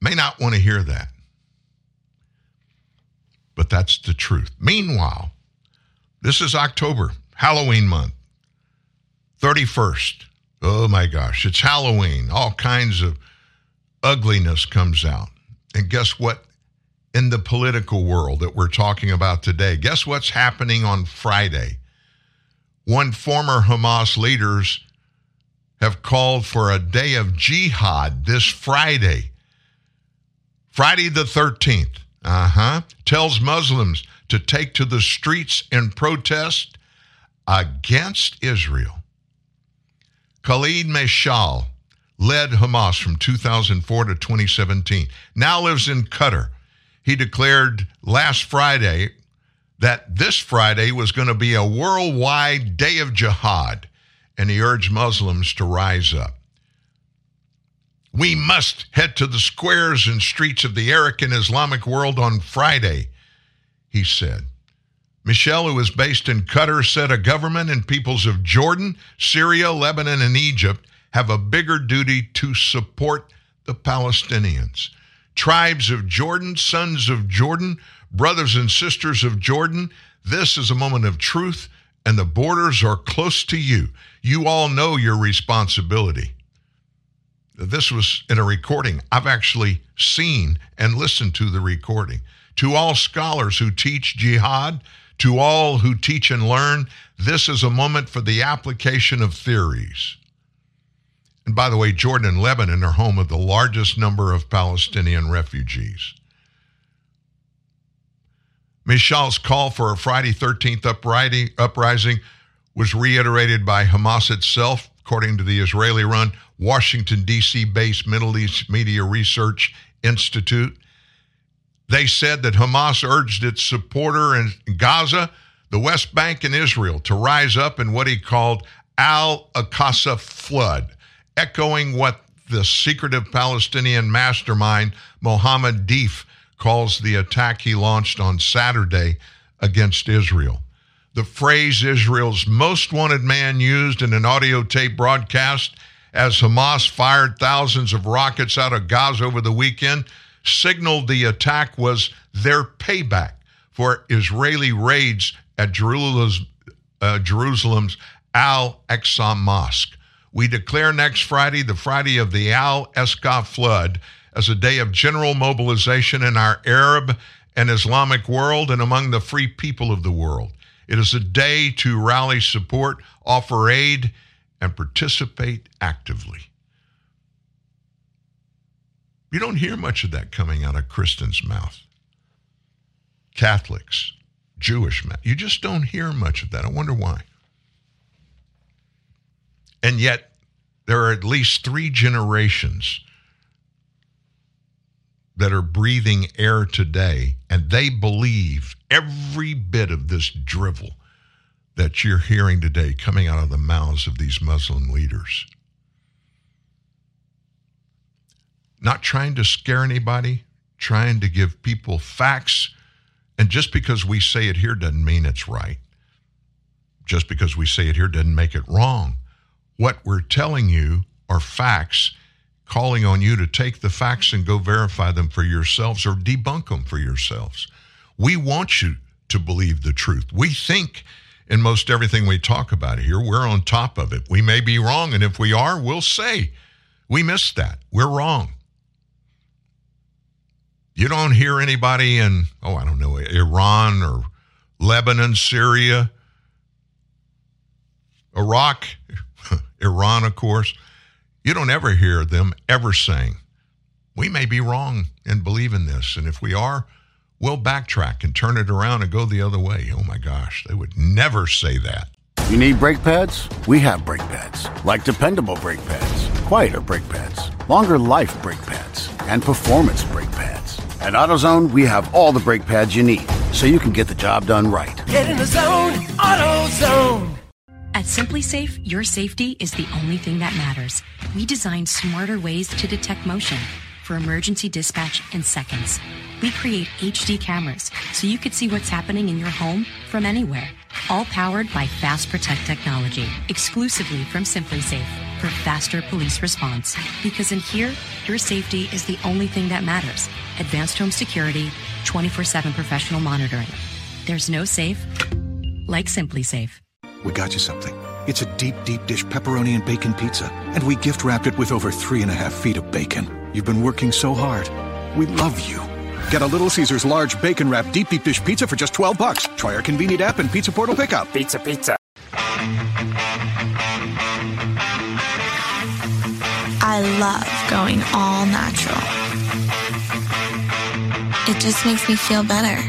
S2: May not want to hear that, but that's the truth. Meanwhile, this is October, Halloween month, 31st. Oh my gosh, it's Halloween. All kinds of ugliness comes out. And guess what? In the political world that we're talking about today. Guess what's happening on Friday? One former Hamas leaders have called for a day of jihad this Friday. Friday the 13th. Uh-huh. Tells Muslims to take to the streets in protest against Israel. Khalid Meshal led Hamas from 2004 to 2017. Now lives in Qatar he declared last Friday that this Friday was going to be a worldwide day of jihad, and he urged Muslims to rise up. We must head to the squares and streets of the Arab and Islamic world on Friday, he said. Meshal, who is based in Qatar, said a government and peoples of Jordan, Syria, Lebanon, and Egypt have a bigger duty to support the Palestinians tribes of Jordan, sons of Jordan, brothers and sisters of Jordan. This is a moment of truth, and the borders are close to you. You all know your responsibility. This was in a recording. I've actually seen and listened to the recording. To all scholars who teach jihad, to all who teach and learn, this is a moment for the application of theories. And by the way, Jordan and Lebanon are home of the largest number of Palestinian refugees. Mishal's call for a Friday 13th uprising was reiterated by Hamas itself, according to the Israeli run Washington, D.C. based Middle East Media Research Institute. They said that Hamas urged its supporter in Gaza, the West Bank, and Israel to rise up in what he called Al Aqsa flood, echoing what the secretive Palestinian mastermind Mohammed Deif calls the attack he launched on Saturday against Israel. The phrase Israel's most wanted man used in an audio tape broadcast as Hamas fired thousands of rockets out of Gaza over the weekend signaled the attack was their payback for Israeli raids at Jerusalem's, uh, Jerusalem's Al Aqsa Mosque. We declare next Friday, the Friday of the Al Aqsa flood, as a day of general mobilization in our Arab and Islamic world and among the free people of the world. It is a day to rally support, offer aid, and participate actively. You don't hear much of that coming out of Christians' mouth. Catholics, Jewish men, You just don't hear much of that. I wonder why. And yet, there are at least three generations that are breathing air today, and they believe every bit of this drivel that you're hearing today coming out of the mouths of these Muslim leaders. Not trying to scare anybody, trying to give people facts. And just because we say it here doesn't mean it's right. Just because we say it here doesn't make it wrong. What we're telling you are facts, calling on you to take the facts and go verify them for yourselves or debunk them for yourselves. We want you to believe the truth. We think in most everything we talk about here, we're on top of it. We may be wrong, and if we are, we'll say we missed that. We're wrong. You don't hear anybody in, oh, I don't know, Iran or Lebanon, Syria, Iraq, Iran, of course. You don't ever hear them ever saying, we may be wrong in believing this. And if we are, we'll backtrack and turn it around and go the other way. Oh my gosh, they would never say that.
S34: You need brake pads? We have brake pads, like dependable brake pads, quieter brake pads, longer life brake pads, and performance brake pads. At AutoZone, we have all the brake pads you need, so you can get the job done right.
S35: Get in the zone, AutoZone.
S36: At SimpliSafe, your safety is the only thing that matters. We design smarter ways to detect motion for emergency dispatch in seconds. We create HD cameras so you could see what's happening in your home from anywhere. All powered by Fast Protect technology, exclusively from SimpliSafe for faster police response. Because in here, your safety is the only thing that matters. Advanced home security, 24 7 professional monitoring. There's no safe like SimpliSafe.
S37: We got you something. It's a deep, deep dish pepperoni and bacon pizza, and we gift wrapped it with over three and a half feet of bacon. You've been working so hard. We love you. Get a Little Caesars large bacon wrapped deep deep dish pizza for just 12 bucks. Try our convenient app and pizza portal pickup.
S31: Pizza, pizza.
S38: I love going all natural. It just makes me feel better.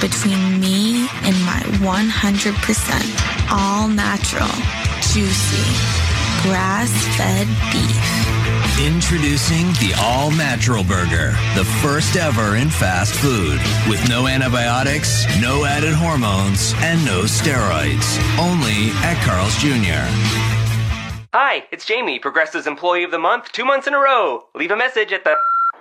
S38: Between me and my 100% all natural, juicy, grass fed beef.
S39: Introducing the All Natural Burger, the first ever in fast food. With no antibiotics, no added hormones, and no steroids. Only at Carl's Jr.
S40: Hi, it's Jamie, Progressive's Employee of the Month, two months in a row. Leave a message at the.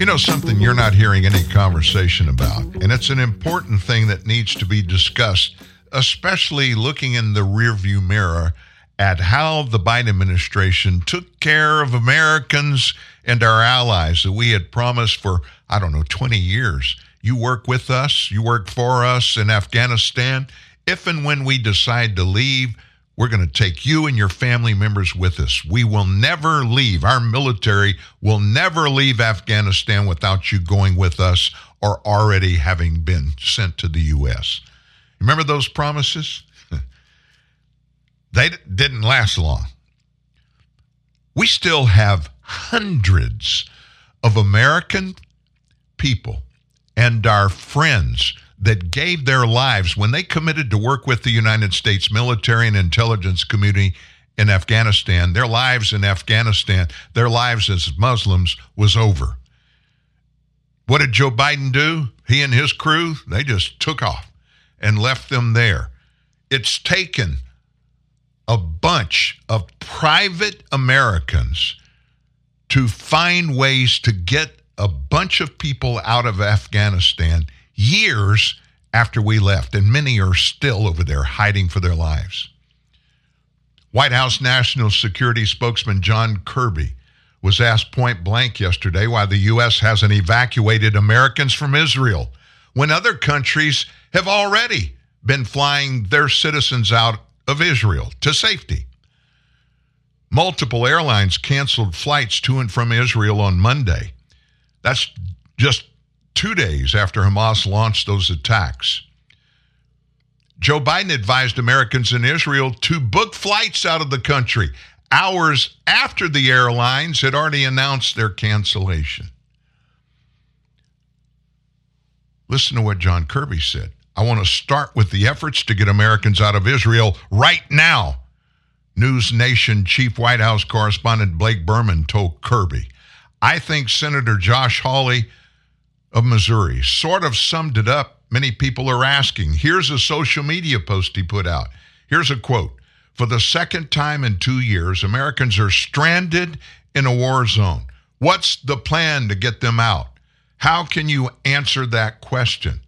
S2: You know, something you're not hearing any conversation about, and it's an important thing that needs to be discussed, especially looking in the rearview mirror at how the Biden administration took care of Americans and our allies that we had promised for, I don't know, 20 years. You work with us, you work for us in Afghanistan. If and when we decide to leave, we're going to take you and your family members with us. We will never leave. Our military will never leave Afghanistan without you going with us or already having been sent to the U.S. Remember those promises? they didn't last long. We still have hundreds of American people and our friends that gave their lives when they committed to work with the United States military and intelligence community in Afghanistan. Their lives in Afghanistan, their lives as Muslims was over. What did Joe Biden do? He and his crew, they just took off and left them there. It's taken a bunch of private Americans to find ways to get a bunch of people out of Afghanistan years after we left, and many are still over there hiding for their lives. White House National Security spokesman John Kirby was asked point blank yesterday why the U.S. hasn't evacuated Americans from Israel when other countries have already been flying their citizens out of Israel to safety. Multiple airlines canceled flights to and from Israel on Monday. That's just two days after Hamas launched those attacks. Joe Biden advised Americans in Israel to book flights out of the country hours after the airlines had already announced their cancellation. Listen to what John Kirby said. I want to start with the efforts to get Americans out of Israel right now. News Nation Chief White House Correspondent Blake Burman told Kirby. I think Senator Josh Hawley of Missouri sort of summed it up. Many people are asking. Here's a social media post he put out. Here's a quote For the second time in two years, Americans are stranded in a war zone. What's the plan to get them out? How can you answer that question?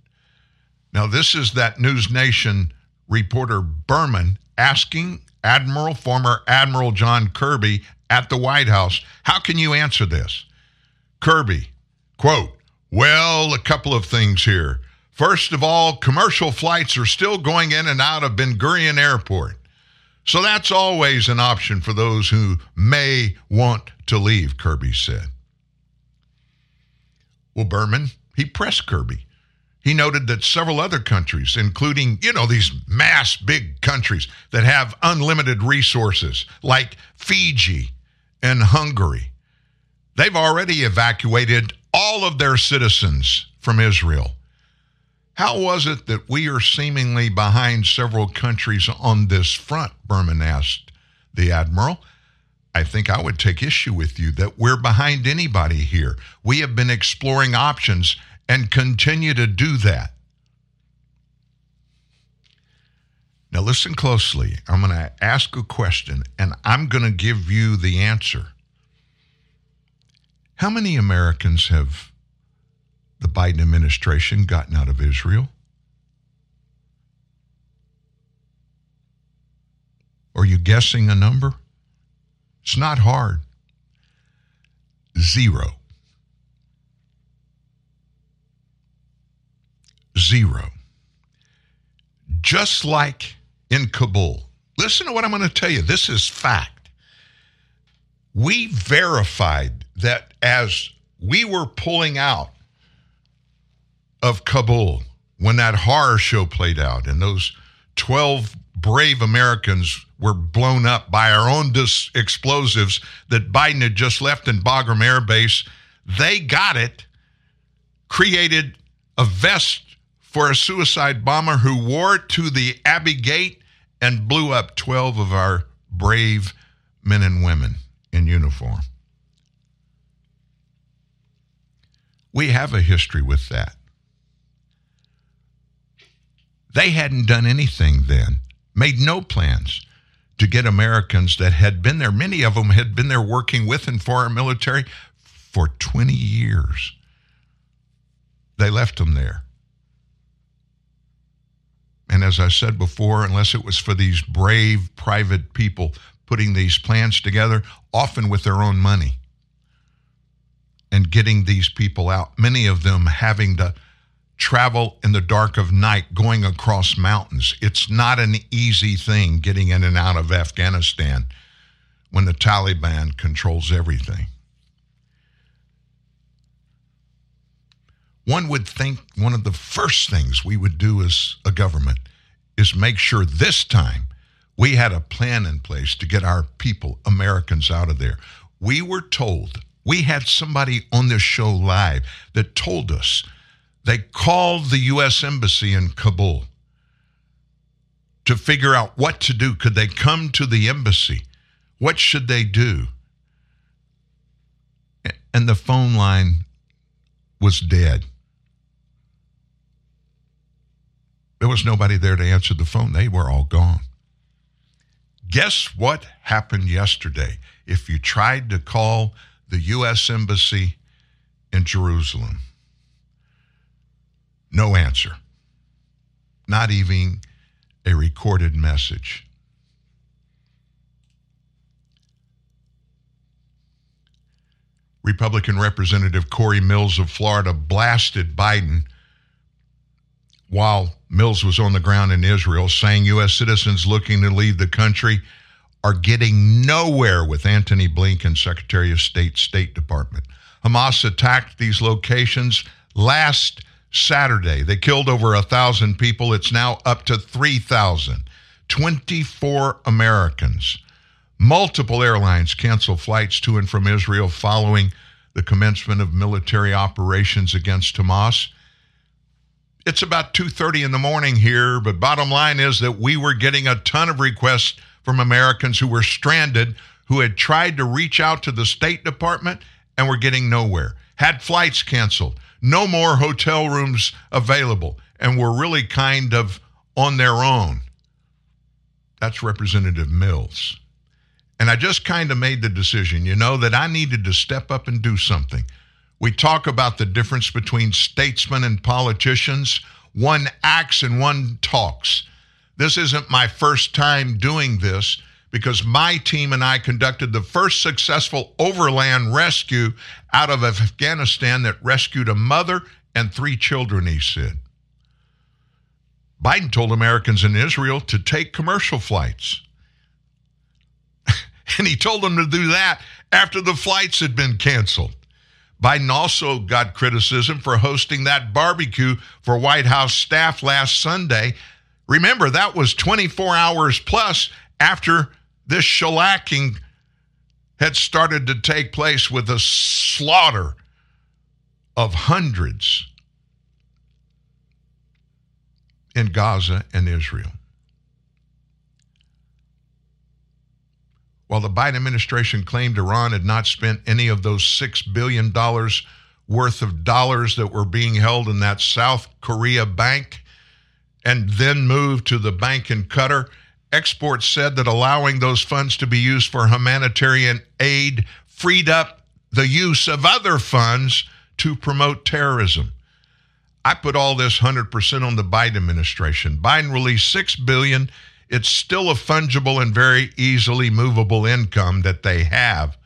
S2: Now, this is that News Nation reporter Burman asking Admiral, former Admiral John Kirby at the White House, how can you answer this? Kirby, quote, well, a couple of things here. First of all, commercial flights are still going in and out of Ben Gurion Airport. So that's always an option for those who may want to leave, Kirby said. Well, Burman, he pressed Kirby. He noted that several other countries, including, you know, these mass big countries that have unlimited resources, like Fiji and Hungary, they've already evacuated all of their citizens from Israel. How was it that we are seemingly behind several countries on this front? Burman asked the Admiral. I think I would take issue with you that we're behind anybody here. We have been exploring options and continue to do that. Now, listen closely. I'm going to ask a question and I'm going to give you the answer. How many Americans have the Biden administration gotten out of Israel? Are you guessing a number? It's not hard. Zero. Zero. Just like in Kabul. Listen to what I'm going to tell you. This is fact. We verified that as we were pulling out of Kabul when that horror show played out and those 12 brave Americans were blown up by our own dis- explosives that Biden had just left in Bagram Air Base. They got it, created a vest for a suicide bomber who wore it to the Abbey Gate and blew up 12 of our brave men and women in uniform. We have a history with that. They hadn't done anything then, made no plans to get Americans that had been there. Many of them had been there working with and for our military for 20 years. they left them there. And as I said before, unless it was for these brave private people putting these plans together, often with their own money, and getting these people out, many of them having to travel in the dark of night going across mountains. It's not an easy thing getting in and out of Afghanistan when the Taliban controls everything. One would think one of the first things we would do as a government is make sure this time we had a plan in place to get our people, Americans, out of there. We were told, we had somebody on this show live that told us they called the U.S. Embassy in Kabul to figure out what to do. Could they come to the embassy? What should they do? And the phone line was dead. There was nobody there to answer the phone. They were all gone. Guess what happened yesterday? If you tried to call the U.S. Embassy in Jerusalem, no answer. Not even a recorded message. Republican Representative Corey Mills of Florida blasted Biden while Mills was on the ground in Israel, saying U.S. citizens looking to leave the country are getting nowhere with Antony Blinken, Secretary of State, State Department. Hamas attacked these locations last Saturday. They killed over a thousand people. It's now up to 3,000. 24 Americans. Multiple airlines canceled flights to and from Israel following the commencement of military operations against Hamas. It's about 2:30 in the morning here, but bottom line is that we were getting a ton of requests from Americans who were stranded who had tried to reach out to the State Department and were getting nowhere. Had flights canceled, no more hotel rooms available, and were really kind of on their own. That's Representative Mills. And I just kind of made the decision, you know, that I needed to step up and do something. We talk about the difference between statesmen and politicians. One acts and one talks. This isn't my first time doing this because my team and I conducted the first successful overland rescue out of Afghanistan that rescued a mother and three children, he said. Biden told Americans in Israel to take commercial flights. and he told them to do that after the flights had been canceled. Biden also got criticism for hosting that barbecue for White House staff last Sunday. Remember, that was 24 hours plus after this shellacking had started to take place with a slaughter of hundreds in Gaza and Israel. While the Biden administration claimed Iran had not spent any of those $6 billion worth of dollars that were being held in that South Korea bank and then moved to the bank in Qatar, exports said that allowing those funds to be used for humanitarian aid freed up the use of other funds to promote terrorism. I put all this 100% on the Biden administration. Biden released 6 billion. It's still a fungible and very easily movable income that they have.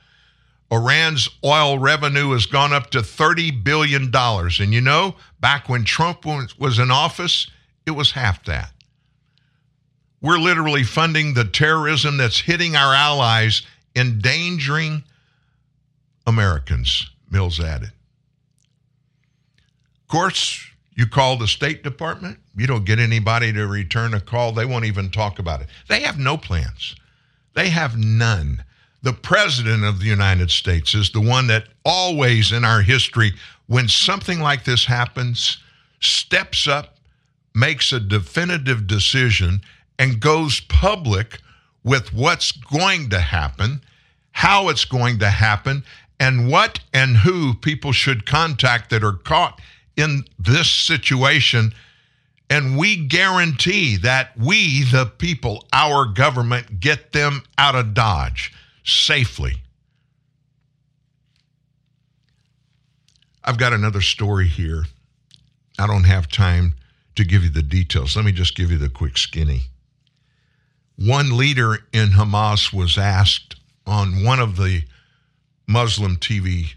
S2: Iran's oil revenue has gone up to 30 billion dollars. And you know, back when Trump was in office, it was half that. We're literally funding the terrorism that's hitting our allies, endangering Americans, Mills added. Of course, you call the State Department, you don't get anybody to return a call. They won't even talk about it. They have no plans, they have none. The President of the United States is the one that always in our history, when something like this happens, steps up, makes a definitive decision, and goes public with what's going to happen, how it's going to happen, and what and who people should contact that are caught in this situation. And we guarantee that we, the people, our government, get them out of Dodge safely. I've got another story here I don't have time to give you the details. Let me just give you the quick skinny. One leader in Hamas was asked on one of the Muslim TV,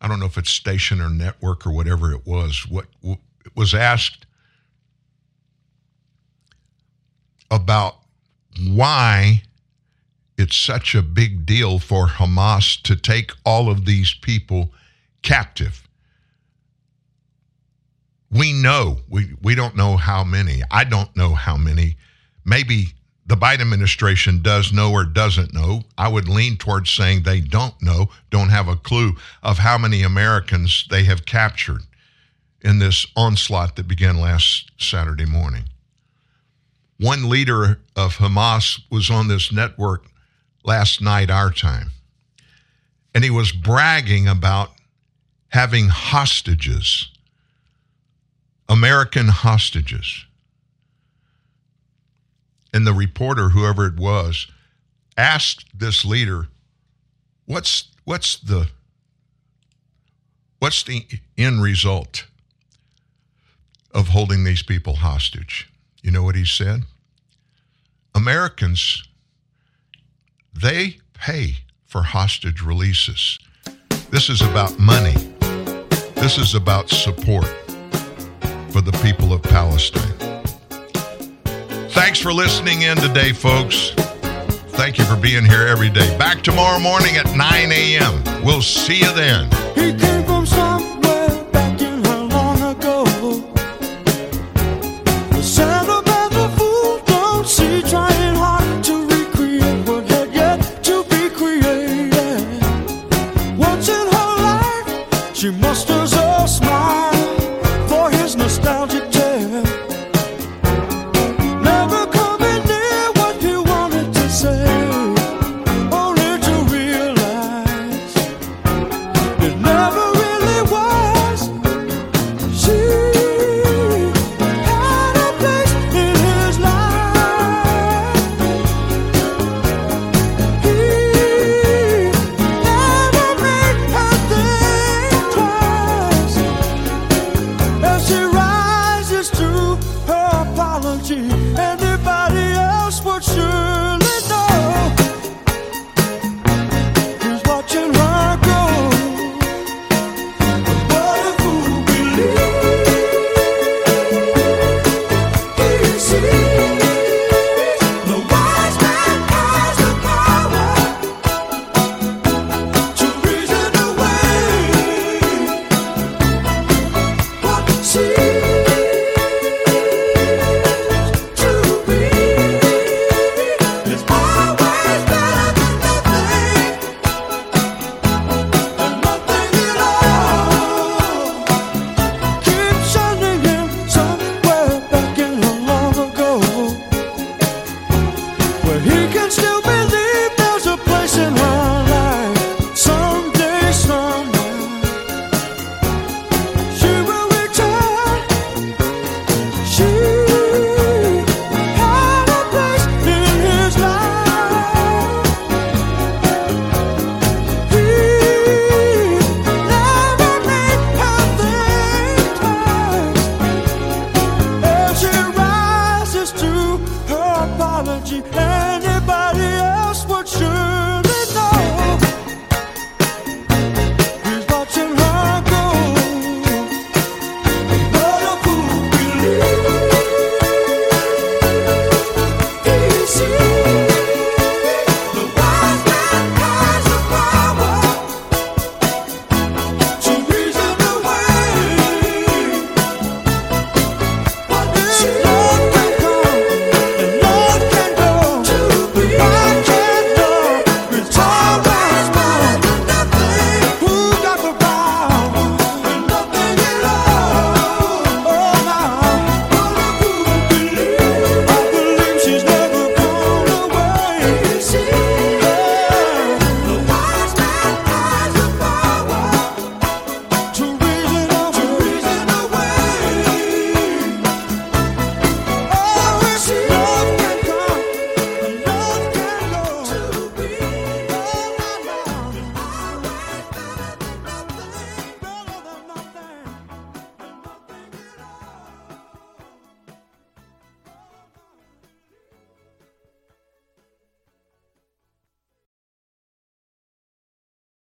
S2: I don't know if it's station or network or whatever it was, what was asked about why it's such a big deal for Hamas to take all of these people captive. We know, we, we don't know how many. I don't know how many. Maybe the Biden administration does know or doesn't know. I would lean towards saying they don't know, don't have a clue of how many Americans they have captured in this onslaught that began last Saturday morning. One leader of Hamas was on this network last night, our time, and he was bragging about having hostages, American hostages. And the reporter, whoever it was, asked this leader, "What's what's the what's the end result of holding these people hostage?" You know what he said? Americans they pay for hostage releases. This is about money. This is about support for the people of Palestine. Thanks for listening in today, folks. Thank you for being here every day. Back tomorrow morning at 9 a.m. We'll see you then.